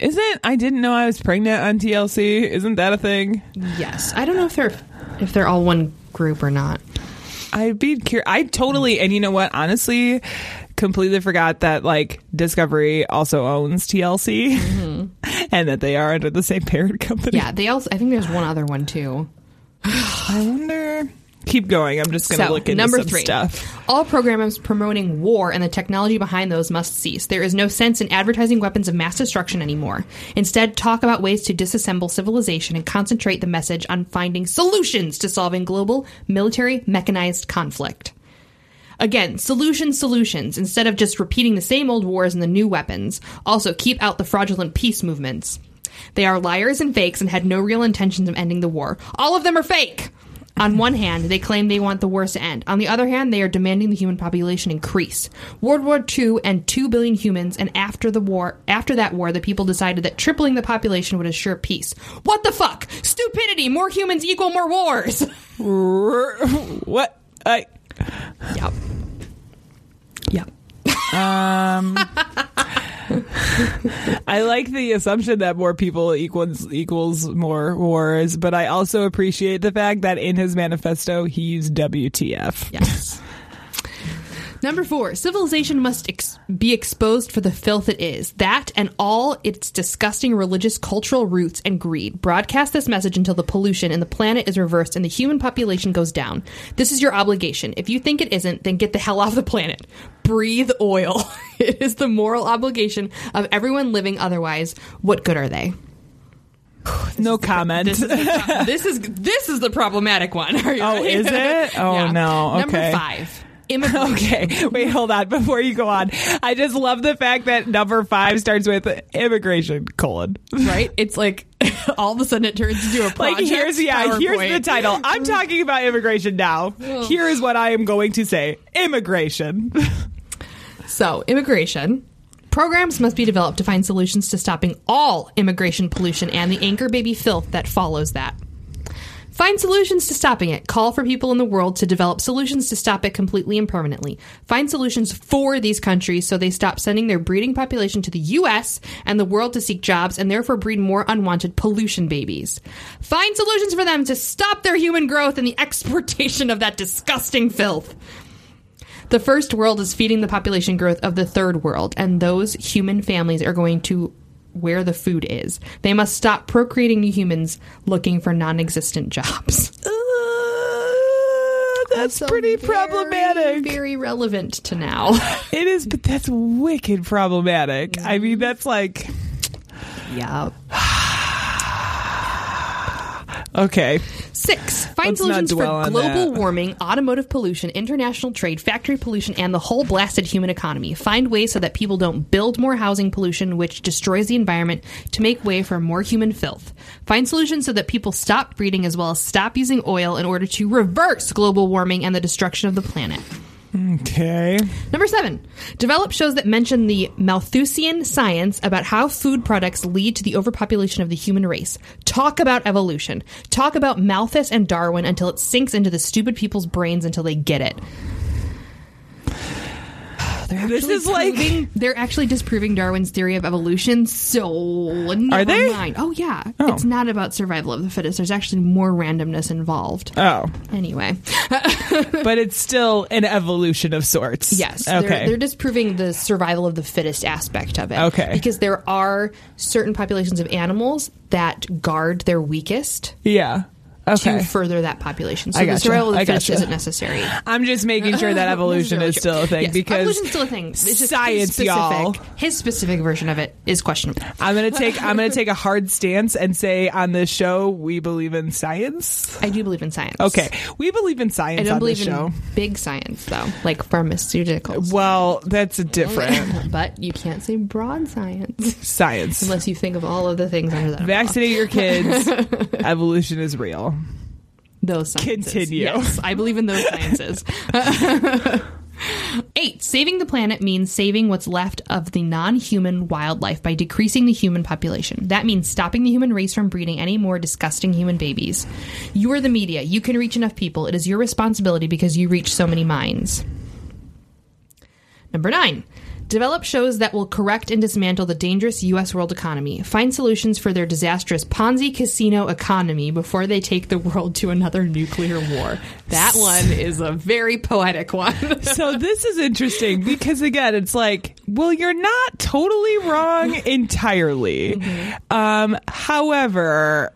isn't I didn't know I was pregnant on TLC? Isn't that a thing? Yes, I don't know if they're if they're all one group or not. I'd be curious. I totally, and you know what? Honestly, completely forgot that like Discovery also owns TLC, *laughs* and that they are under the same parent company. Yeah, they also. I think there's one other one too. I wonder. Keep going. I'm just going to So, look into number some three. stuff. All programs promoting war and the technology behind those must cease. There is no sense in advertising weapons of mass destruction anymore. Instead, talk about ways to disassemble civilization and concentrate the message on finding solutions to solving global military mechanized conflict. Again, solutions, solutions, instead of just repeating the same old wars and the new weapons. Also, keep out the fraudulent peace movements. They are liars and fakes and had no real intentions of ending the war. All of them are fake! On one hand, they claim they want the wars to end. On the other hand, they are demanding the human population increase. World War II and 2 billion humans, and after the war, after that war, the people decided that tripling the population would assure peace. What the fuck? Stupidity! More humans equal more wars! *laughs* What? I. *laughs* yep. Yep. Um, I like the assumption that more people equals equals more wars, but I also appreciate the fact that in his manifesto he used WTF. Yes. Number four, civilization must ex- be exposed for the filth it is. That and all its disgusting religious, cultural roots and greed. Broadcast this message until the pollution in the planet is reversed and the human population goes down. This is your obligation. If you think it isn't, then get the hell off the planet. Breathe oil. *laughs* it is the moral obligation of everyone living otherwise. What good are they? No comment. This is the this is this is the problematic one. Are you Oh, is it? *laughs* Oh, no. Number Okay. five. Immigration. *laughs* Okay, wait, hold on. Before you go on, I just love the fact that number five starts with immigration colon. right? It's like *laughs* all of a sudden it turns into a Like project. here's yeah, here's the title. I'm talking about immigration now. Here is what I am going to say: immigration. *laughs* So immigration. Programs must be developed to find solutions to stopping all immigration pollution and the anchor baby filth that follows that. Find solutions to stopping it. Call for people in the world to develop solutions to stop it completely and permanently. Find solutions for these countries so they stop sending their breeding population to the US and the world to seek jobs and therefore breed more unwanted pollution babies. Find solutions for them to stop their human growth and the *laughs* exportation of that disgusting filth. The first world is feeding the population growth of the third world, and those human families are going to where the food is. They must stop procreating new humans looking for non existent jobs. *laughs* that's pretty Very, problematic. Very relevant to now. *laughs* It is, but that's wicked problematic. I mean, mm. that's like yeah. *sighs* okay. Six, find Let's solutions for global that. warming, automotive pollution, international trade, factory pollution, and the whole blasted human economy. Find ways so that people don't build more housing pollution, which destroys the environment, to make way for more human filth. Find solutions so that people stop breeding as well as stop using oil in order to reverse global warming and the destruction of the planet. Okay. Number seven, develop shows that mention the Malthusian science about how food products lead to the overpopulation of the human race. Talk about evolution. Talk about Malthus and Darwin until it sinks into the stupid people's brains until they get it. They're This actually is like- *laughs* they're actually disproving Darwin's theory of evolution. So never they? mind. Oh yeah, Oh. it's not about survival of the fittest. There's actually more randomness involved. Oh, Anyway, *laughs* but it's still an evolution of sorts. Yes. Okay. They're, they're disproving the survival of the fittest aspect of it. Okay. Because there are certain populations of animals that guard their weakest yeah. Okay. to further that population. So I the gotcha. survival of the fittest gotcha. isn't necessary. I'm just making sure that *laughs* evolution is still a thing Yes, because evolution's still a thing. It's just his science, specific, y'all. His specific version of it is questionable. I'm gonna take I'm gonna take a hard stance and say on this show we believe in science. I do believe in science. Okay, we believe in science I don't on believe this show. in big science though, like pharmaceuticals. Well, that's a different *laughs* but you can't say broad science science. unless you think of all of the things under that. Vaccinate your kids. *laughs* Evolution is real. Those sciences. Continue. Yes, I believe in those sciences. *laughs* Eight, saving the planet means saving what's left of the non human wildlife by decreasing the human population. That means stopping the human race from breeding any more disgusting human babies. You are the media. You can reach enough people. It is your responsibility because you reach so many minds. Number nine, develop shows that will correct and dismantle the dangerous U.S. world economy. Find solutions for their disastrous Ponzi casino economy before they take the world to another nuclear war. That one is a very poetic one. *laughs* So this is interesting because again, it's like, well, you're not totally wrong *laughs* entirely. Mm-hmm. Um, however,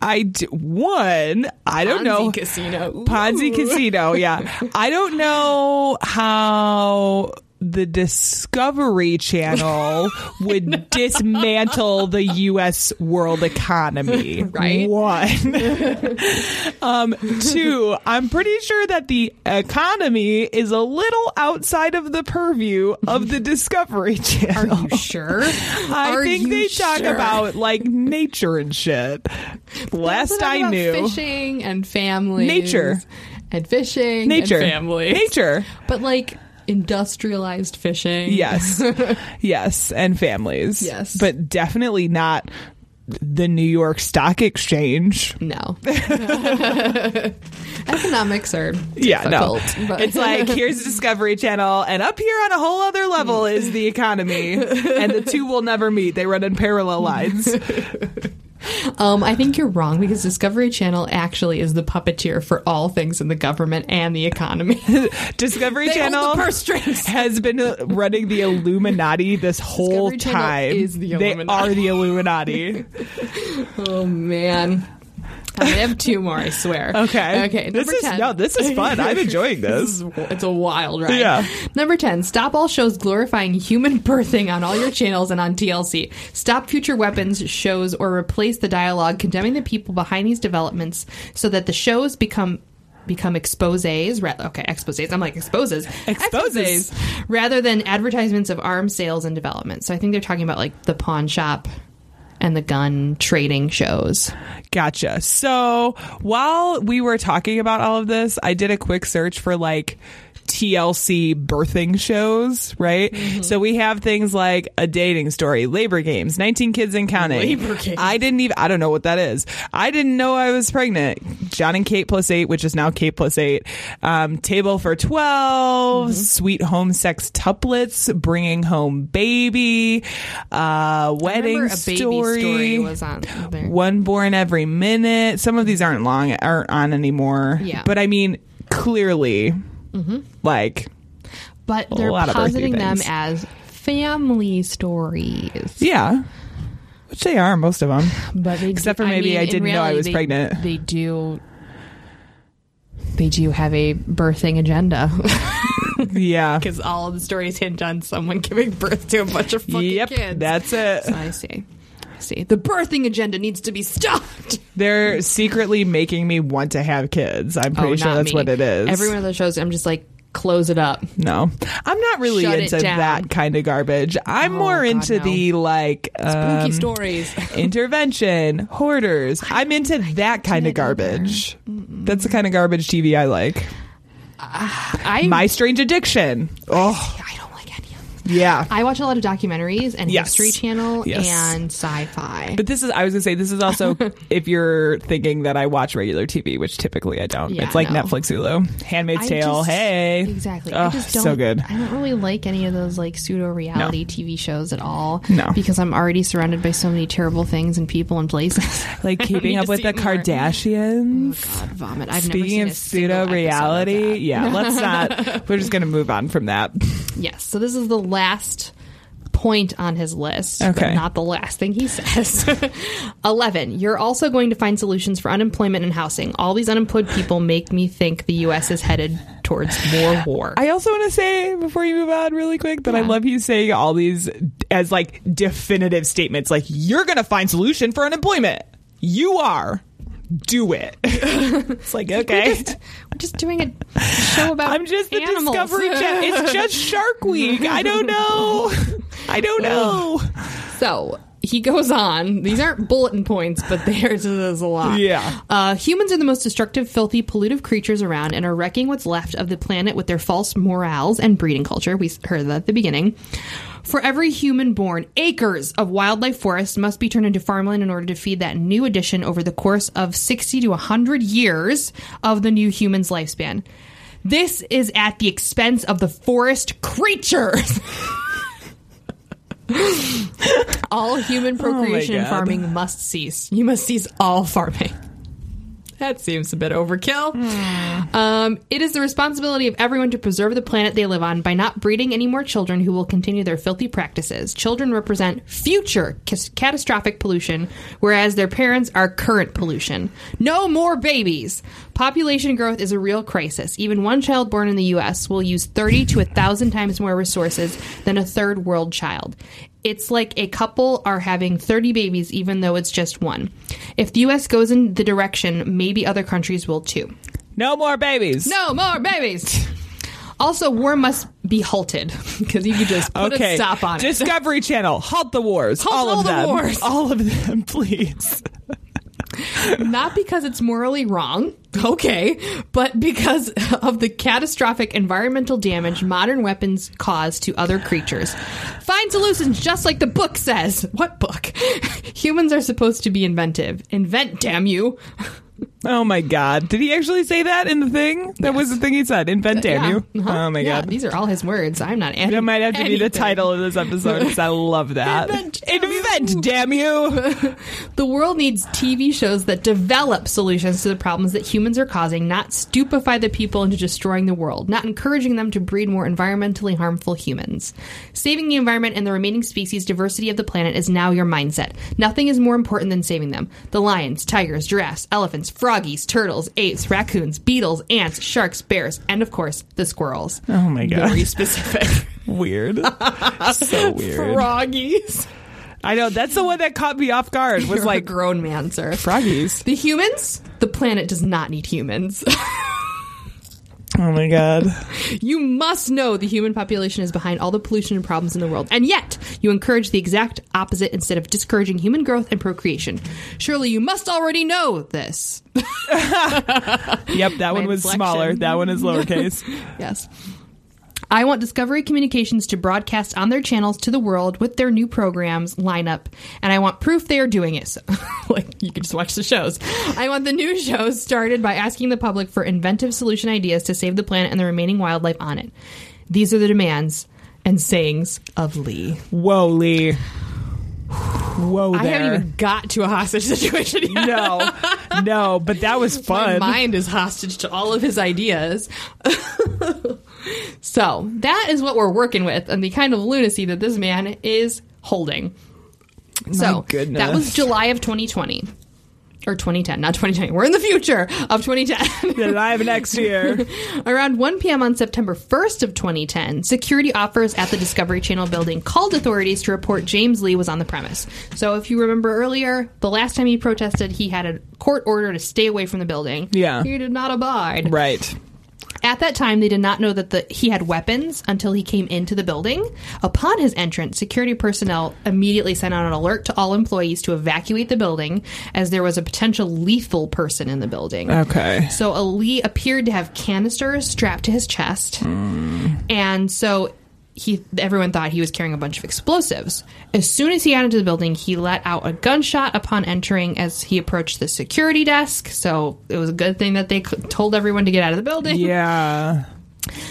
I d- one, I don't know. casino. Ooh. Ponzi Casino, yeah. *laughs* I don't know how the Discovery Channel *laughs* would dismantle the U.S. world economy. *laughs* Right. One. *laughs* um, two, I'm pretty sure that the economy is a little outside of the purview of the Discovery Channel. Are you sure? I Are think they talk about like nature and shit. Last I knew, fishing and family, Nature. and fishing, nature, and family, nature. but like industrialized fishing. Yes. *laughs* yes. And families. Yes. But definitely not the New York Stock Exchange. No. *laughs* *laughs* Economics are Yeah, no. but- It's like here's Discovery Channel, and up here on a whole other level is the economy, and the two will never meet. They run in parallel lines. Um, I think you're wrong because Discovery Channel actually is the puppeteer for all things in the government and the economy. *laughs* Discovery They Channel has been running the Illuminati this whole Discovery time. the they are the Illuminati. *laughs* oh man. I have two more, I swear. *laughs* Okay. Okay. This is 10. no. This is fun. I'm *laughs* enjoying This this. is, it's a wild ride. Yeah. Number 10. Stop all shows glorifying human *laughs* birthing on all your channels and on TLC. Stop future weapons shows or replace the dialogue condemning the people behind these developments so that the shows become become exposés ra- okay exposés i'm like exposes Exposes. rather than advertisements of arms sales and development so i think they're talking about like the pawn shop and the gun trading shows Gotcha. So while we were talking about all of this, I did a quick search for like TLC birthing shows, right? Mm-hmm. So we have things like a dating story, labor games, 19 kids and counting. Labor Games. I didn't even, I don't know what that is. I didn't know I was pregnant. John and Kate plus eight, which is now Kate plus eight. Um, table for 12, Mm-hmm. sweet home sextuplets, bringing home baby, uh, wedding baby story was on there. one born every minute. Some of these aren't long, aren't on anymore. Yeah. But I mean, clearly, Mm-hmm. like, but they're positing them as family stories yeah, which they are most of them. But they Except do- for maybe mean, I didn't know I was they- pregnant. They do. They do have a birthing agenda *laughs* Yeah. *laughs* because all of the stories hinge on someone giving birth to a bunch of fucking Yep, kids. that's it. I see. I see. The birthing agenda needs to be stopped. *laughs* They're secretly making me want to have kids. I'm pretty Oh, sure that's me. what it is. Every one of those shows, I'm just like, close it up. no, I'm not really Shut into that kind of garbage. I'm Oh, more God, into no. the like Spooky um, stories. *laughs* intervention, hoarders. I'm into that kind of garbage. That's the kind of garbage TV I like. I My Strange Addiction. Oh, I don't like any of them. Yeah. I watch a lot of documentaries and Yes. History Channel Yes. and sci-fi. But this is, I was gonna say, this is also *laughs* if you're thinking that I watch regular TV, which typically I don't. Yeah, it's like no. Netflix, Hulu, Handmaid's I Tale. just- hey, Exactly. I Oh, just don't. so good. I don't really like any of those like pseudo reality TV shows at all. No. because I'm already surrounded by so many terrible things and people and places. *laughs* *laughs* Like keeping up with the. Kardashians. Oh, God, vomit. I've never Speaking seen of pseudo reality, yeah, let's not. We're just gonna move on from that. Yes. So this is the last point on his list, but Okay. not the last thing he *laughs* says. *laughs* 11. You're also going to find solutions for unemployment and housing. All these unemployed people make me think the U.S. is headed towards more war. I also want to say before you move on, really quick, that I love you saying all these as like definitive statements. Like you're gonna find solution for unemployment. You are. Do it. *laughs* it's like *laughs* okay. We're just doing a show about I'm just the animals. Discovery Channel. It's just Shark Week. I don't know. *laughs* I don't know. So he goes on. These aren't bulletin points, but *laughs* there's, there's a lot. Yeah. Uh, humans are the most destructive, filthy, pollutive creatures around and are wrecking what's left of the planet with their false morals and breeding culture. We heard that at the beginning. For every human born, acres of wildlife forest must be turned into farmland in order to feed that new addition over the course of 60 to 100 years of the new human's lifespan. This is at the expense of the forest creatures. *laughs* *laughs* all human oh procreation and God. farming must cease. You must cease all farming. That seems a bit overkill. Um, it is the responsibility of everyone to preserve the planet they live on by not breeding any more children who will continue their filthy practices. Children represent future cas- catastrophic pollution, whereas their parents are current pollution. No more babies. Population growth is a real crisis. Even one child born in the U.S. will use 30 to 1,000 times more resources than a third world child. It's like a couple are having 30 babies, even though it's just one. If the U.S. goes in the direction, maybe other countries will too. No more babies. No more babies. Also, war must be halted because you could just put Okay. a stop on it. Discovery Channel. Halt the wars. Halt all all of the them. wars. All of them, *laughs* please. Not because it's morally wrong, okay, but because of the catastrophic environmental damage modern weapons cause to other creatures. Find solutions just like the book says. What book? *laughs* Humans are supposed to be inventive. Invent, damn you. *laughs* Oh my God! Did he actually say that in the thing? That was the thing he said. Invent, damn Yeah. you! Uh-huh. Oh my Yeah, God! These are all his words. I'm not adding That might have to be the title of this episode. 'cause I love *laughs* that. Invent, damn you. Invent, damn you! *laughs* The world needs TV shows that develop solutions to the problems that humans are causing, not stupefy the people into destroying the world, not encouraging them to breed more environmentally harmful humans. Saving the environment and the remaining species diversity of the planet is now your mindset. Nothing is more important than saving them. The lions, tigers, giraffes, elephants, froggies, turtles, apes, raccoons, beetles, ants, sharks, bears, and of course, the squirrels. Oh my God! Very specific. *laughs* Weird. so *laughs* weird. Froggies. I know that's the one that caught me off guard. Was You're like grown man, sir. froggies. The humans, the planet does not need humans. *laughs* Oh my God! you must know the human population is behind all the pollution and problems in the world. And yet, you encourage the exact opposite instead of discouraging human growth and procreation. Surely you must already know this. *laughs* Yep, that one was inflection. smaller. That one is lowercase. *laughs* Yes. I want Discovery Communications to broadcast on their channels to the world with their new programs lineup, and I want proof they are doing it. So, *laughs* like you can just watch the shows. I want the new *laughs* shows started by asking the public for inventive solution ideas to save the planet and the remaining wildlife on it. These are the demands and sayings of Lee. Whoa, Lee. Whoa, I haven't even got to a hostage *laughs* situation yet. no, no, but that was fun. My mind is hostage to all of his ideas. So that is what we're working with, and the kind of lunacy that this man is holding. so goodness. that was July of 2020. Or 2010, not 2020. We're in the future of 2010. Live *laughs* next year. *laughs* Around 1 p.m. on September 1st of 2010, security officers at the Discovery Channel building called authorities to report James Lee was on the premise. So if you remember earlier, the last time he protested, he had a court order to stay away from the building. Yeah. He did not abide. Right. At that time, they did not know that the, he had weapons until he came into the building. Upon his entrance, security personnel immediately sent out an alert to all employees to evacuate the building as there was a potential lethal person in the building. Okay. So Ali appeared to have canisters strapped to his chest, hmm. and so he everyone thought he was carrying a bunch of explosives. As soon as he got into the building, he let out a gunshot upon entering as he approached the security desk. So it was a good thing that they told everyone to get out of the building. Yeah. *laughs*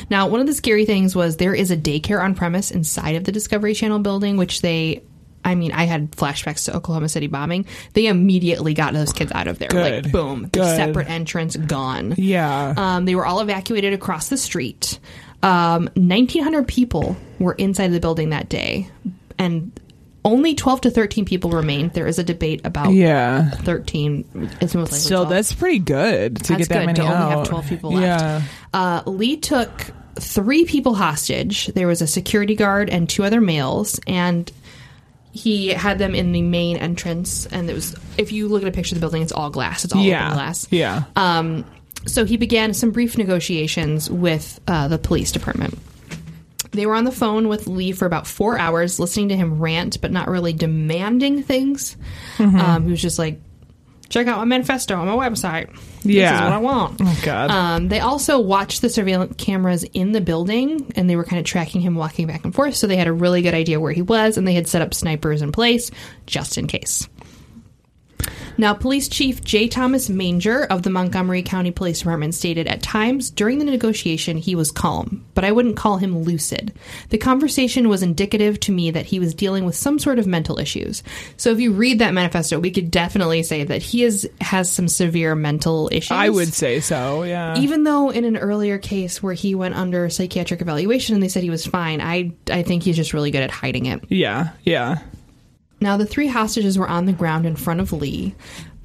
Now, one of the scary things was there is a daycare on premise inside of the Discovery Channel building, which they. I mean, I had flashbacks to Oklahoma City bombing. They immediately got those kids out of there. Good. Like, boom, Good. separate entrance, gone. Yeah. Um, they were all evacuated across the street. Um, 1,900 people were inside the building that day, and only 12 to 13 people remained. There is a debate about yeah. 13. It's most likely Still, 12. that's pretty good to That's get that good many to only have 12 people left. Yeah. Uh, Lee took three people hostage. There was a security guard and two other males, and he had them in the main entrance. And it was, if you look at a picture of the building, it's all glass. It's all Yeah. open glass. Yeah. Um, so he began some brief negotiations with uh, the police department. They were on the phone with Lee for about four hours, listening to him rant, but not really demanding things. Mm-hmm. Um, he was just like, check out my manifesto on my website. This is what I want. Oh, God. Um, they also watched the surveillance cameras in the building and they were kind of tracking him walking back and forth. So they had a really good idea where he was and they had set up snipers in place just in case. Now, Police Chief J. Thomas Manger of the Montgomery County Police Department stated at times during the negotiation he was calm, but I wouldn't call him lucid. The conversation was indicative to me that he was dealing with some sort of mental issues. So if you read that manifesto, we could definitely say that he is has some severe mental issues. I would say so. Yeah. Even though in an earlier case where he went under psychiatric evaluation and they said he was fine, I I think he's just really good at hiding it. yeah. Yeah. Now, the three hostages were on the ground in front of Lee,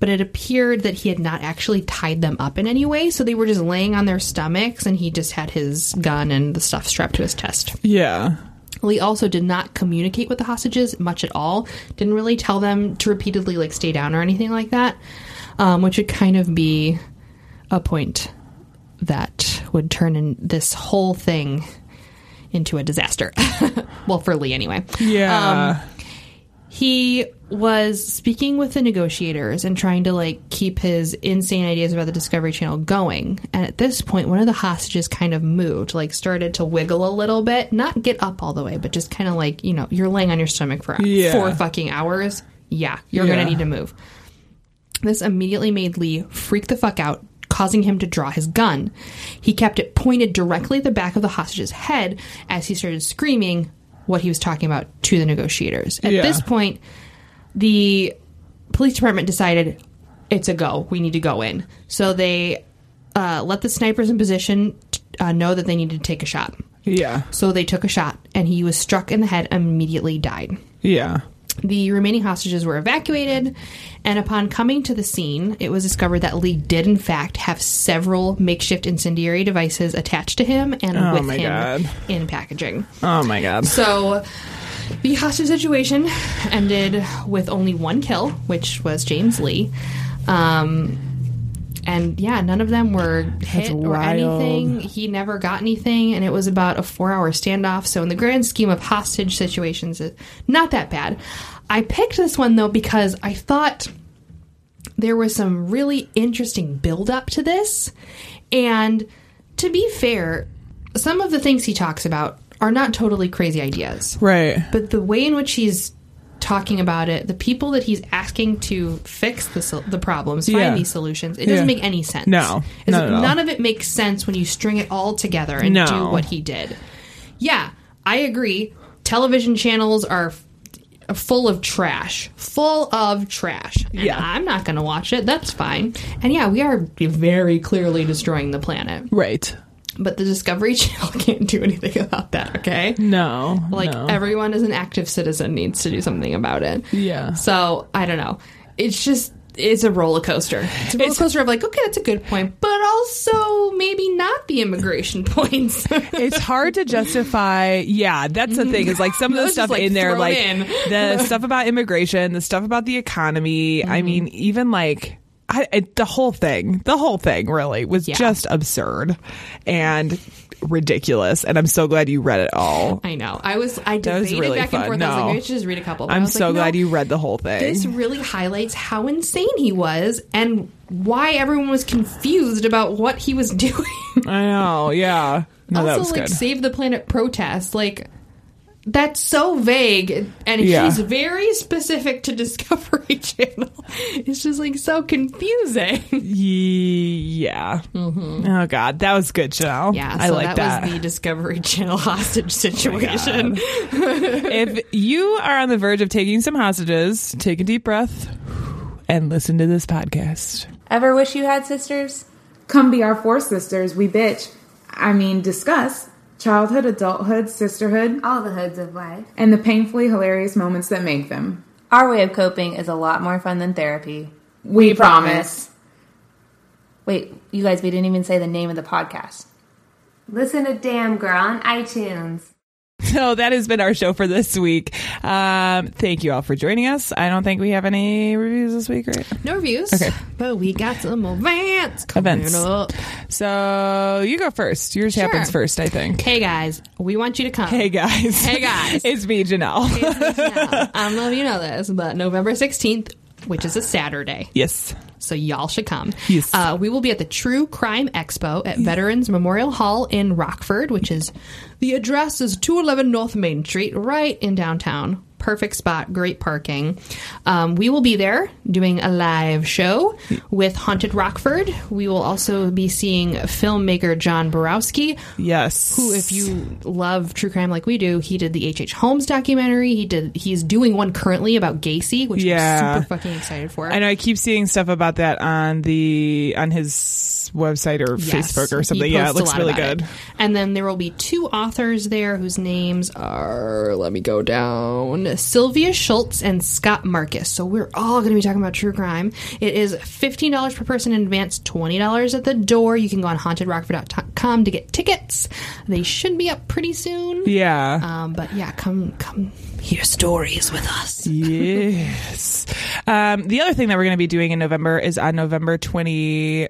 but it appeared that he had not actually tied them up in any way, so they were just laying on their stomachs and he just had his gun and the stuff strapped to his chest. Yeah. Lee also did not communicate with the hostages much at all, didn't really tell them to repeatedly like stay down or anything like that, um, which would kind of be a point that would turn in this whole thing into a disaster. *laughs* well, for Lee anyway. Yeah. He was speaking with the negotiators and trying to like keep his insane ideas about the Discovery Channel going. And at this point, one of the hostages kind of moved, like started to wiggle a little bit, not get up all the way, but just kind of like, you know, you're laying on your stomach for Yeah. four fucking hours. Yeah, you're Yeah. going to need to move. This immediately made Lee freak the fuck out, causing him to draw his gun. He kept it pointed directly at the back of the hostage's head as he started screaming what he was talking about to the negotiators. At Yeah. this point, the police department decided it's a go. We need to go in. So they uh, let the snipers in position uh, know that they needed to take a shot. Yeah. So they took a shot, and he was struck in the head, and immediately died. Yeah. The remaining hostages were evacuated, and upon coming to the scene, it was discovered that Lee did, in fact, have several makeshift incendiary devices attached to him and Oh with my him God. in packaging. Oh my god. So the hostage situation ended with only one kill, which was James Lee. Um, and yeah, none of them were hit or anything. He never got anything, and it was about a four hour standoff. So, in the grand scheme of hostage situations, it's not that bad. I picked this one though because I thought there was some really interesting build up to this. And to be fair, some of the things he talks about are not totally crazy ideas. Right. But the way in which he's talking about it, the people that he's asking to fix the, sol- the problems, find Yeah. these solutions, it doesn't Yeah. make any sense. No, It's- not at all. None of it makes sense when you string it all together and No. do what he did. Yeah, I agree. Television channels are f- full of trash, full of trash. And Yeah. I'm not going to watch it. That's fine. And yeah, we are very clearly destroying the planet. Right. But the Discovery *laughs* Channel can't do anything about that, okay? No. Like no. everyone as an active citizen needs to do something about it. Yeah. So I don't know. It's just it's a roller coaster. It's a roller It's- coaster of like, okay, that's a good point, but also maybe not the immigration *laughs* points. it's hard to justify. Yeah, that's the thing. Is like some of the stuff like, in there, like in. the *laughs* stuff about immigration, the stuff about the economy. I Mm-hmm. mean, even like I, it, the whole thing, the whole thing really was Yeah. just absurd and ridiculous. And I'm so glad you read it all. I know. I was I That was debated really back fun. and forth. I was like, No. maybe I should just read a couple. But I'm so like, glad no, you read the whole thing. This really highlights how insane he was and why everyone was confused about what he was *laughs* doing. I know. Yeah. No, also, like good. Save the Planet protest, like that's so vague, and Yeah. he's very specific to *laughs* Discovery Channel. It's just like so confusing. Ye- yeah. Oh God, that was good, Janelle. Mm-hmm. Yeah, I like that, that. Oh was the Discovery Channel *laughs* hostage situation. if you are on the verge of taking some hostages, take a deep breath and listen to this podcast. Ever wish you had sisters? Come be our four sisters, we bitch. I mean, discuss childhood, adulthood, sisterhood, All the hoods of life. and the painfully hilarious moments that make them. Our way of coping is a lot more fun than therapy. We promise. Wait, you guys, we didn't even say the name of the podcast. Listen to Damn Girl on iTunes. *laughs* So that has been our show for this week. Um, thank you all for joining us. I don't think we have any reviews this week, right? No reviews, Okay. but we got some events coming Events. up. So you go first. Yours Sure. happens first, I think. Hey guys, we want you to come. Hey guys. Hey, guys. *laughs* it's me, Janelle. I don't know if you know this, but November 16th, which is a Saturday, yes. So y'all should come. Yes. Uh, we will be at the True Crime Expo at Veterans Memorial Hall in Rockford, which is the address is 211 North Main Street, right in downtown. Perfect spot, great parking. Um, we will be there doing a live show with Haunted Rockford. We will also be seeing filmmaker John Borowski, Yes. who if you love true crime like we do he did the hh holmes documentary he did he's doing one currently about gacy which Yeah. i'm super fucking excited for I know I keep seeing stuff about that on the on his website or Yes, Facebook or something. Yeah, it looks really good. it. And then there will be two authors there whose names are, let me go down, Sylvia Shults and Scott Markus. So we're all going to be talking about true crime. It is $15 per person in advance, $20 at the door. You can go on hauntedrockford.com to get tickets. They should be up pretty soon. Yeah. Um, but yeah, come, come hear stories with us. yes. Um, the other thing that we're going to be doing in November is on November twenty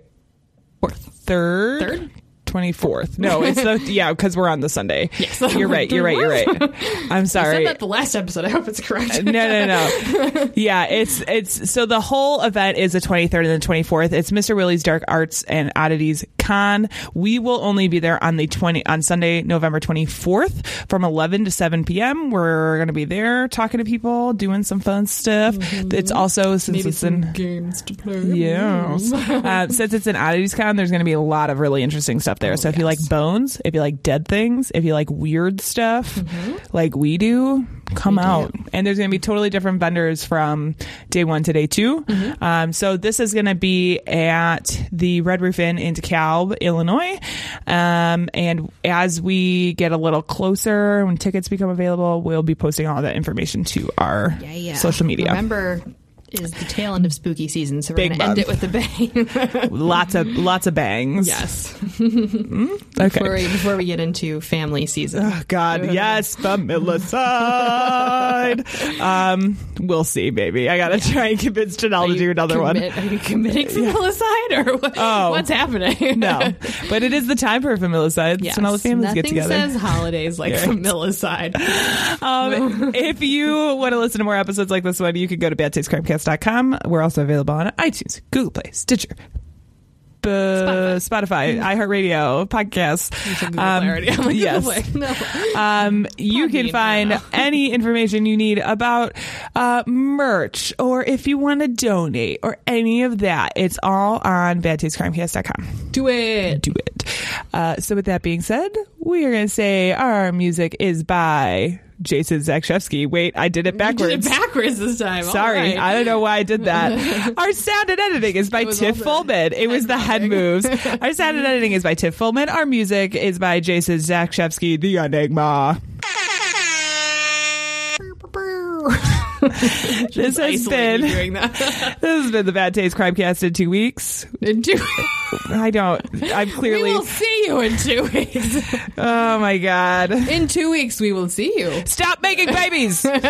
third. Third? 24th. No, *laughs* it's the yeah, because we're on the Sunday. Yes. You're *laughs* right. You're right. You're right. *laughs* I'm I sorry. said that the last episode. I hope it's correct. no, no, no. Yeah, it's it's so the whole event is the 23rd and the 24th. It's Mr. Willie's Dark Arts and Oddities Con. We will only be there on the 20 on Sunday, November 24th from 11 to 7 p.m. We're going to be there talking to people, doing some fun stuff. It's also since Maybe it's some in games to play. Yes. uh, since it's an oddities con, there's going to be a lot of really interesting stuff there. so if you like bones, if you like dead things, if you like weird stuff, like we do, come out. And there's going to be totally different vendors from day one to day 2 Um, so this is going to be at the Red Roof Inn in DeKalb, Illinois. Um, and as we get a little closer, when tickets become available, we'll be posting all that information to our Yeah, yeah. social media. November is the tail end of spooky season, so we're going to end it with a bang. *laughs* lots of lots of bangs. yes. *laughs* Okay. Before we, before we get into family season. Oh, God, yes, familicide. *laughs* um, we'll see, baby. I gotta try and convince Janelle to do another one. Are you committing familicide or what, Oh. what's happening? No, but it is the time for familicide. Yes. when all the families Nothing get together. says holidays like Yeah. familicide. Um, if you want to listen to more episodes like this one, you can go to badtastecrimecast.com. We're also available on iTunes, Google Play, Stitcher, B- Spotify, iHeartRadio, podcasts. Um, *laughs* like, yes. No. Um, you can find any information you need about uh, merch or if you want to donate or any of that. It's all on badtastecrimecast.com. Do it. Do it. Uh, so, with that being said, we are going to say our music is by Jason Zakshevsky. Wait, I did it You backwards. did it backwards this time. Sorry, right. I don't know why I did that. *laughs* Our sound and editing is by Tiff also Fullman. It was the head moves. *laughs* Our sound and editing is by Tiff Fullman. Our music is by Jason Zakshevsky, the Enigma. *laughs* *laughs* this has been doing that. *laughs* this has been the Bad Taste Crimecast in two weeks. In two, *laughs* I don't. I'm clearly. We will see you in two weeks. Oh my god! In two weeks, we will see you. Stop making babies. Save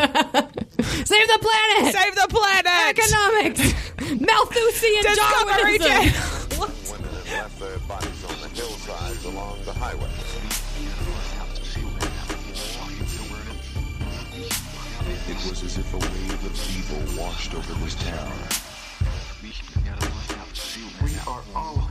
Save the planet. Save the planet. Economics. Malthusian Discovery Darwinism. Channel. Women had left their bodies on the hillsides along the highway. Was as if a wave of evil washed over this town. We are all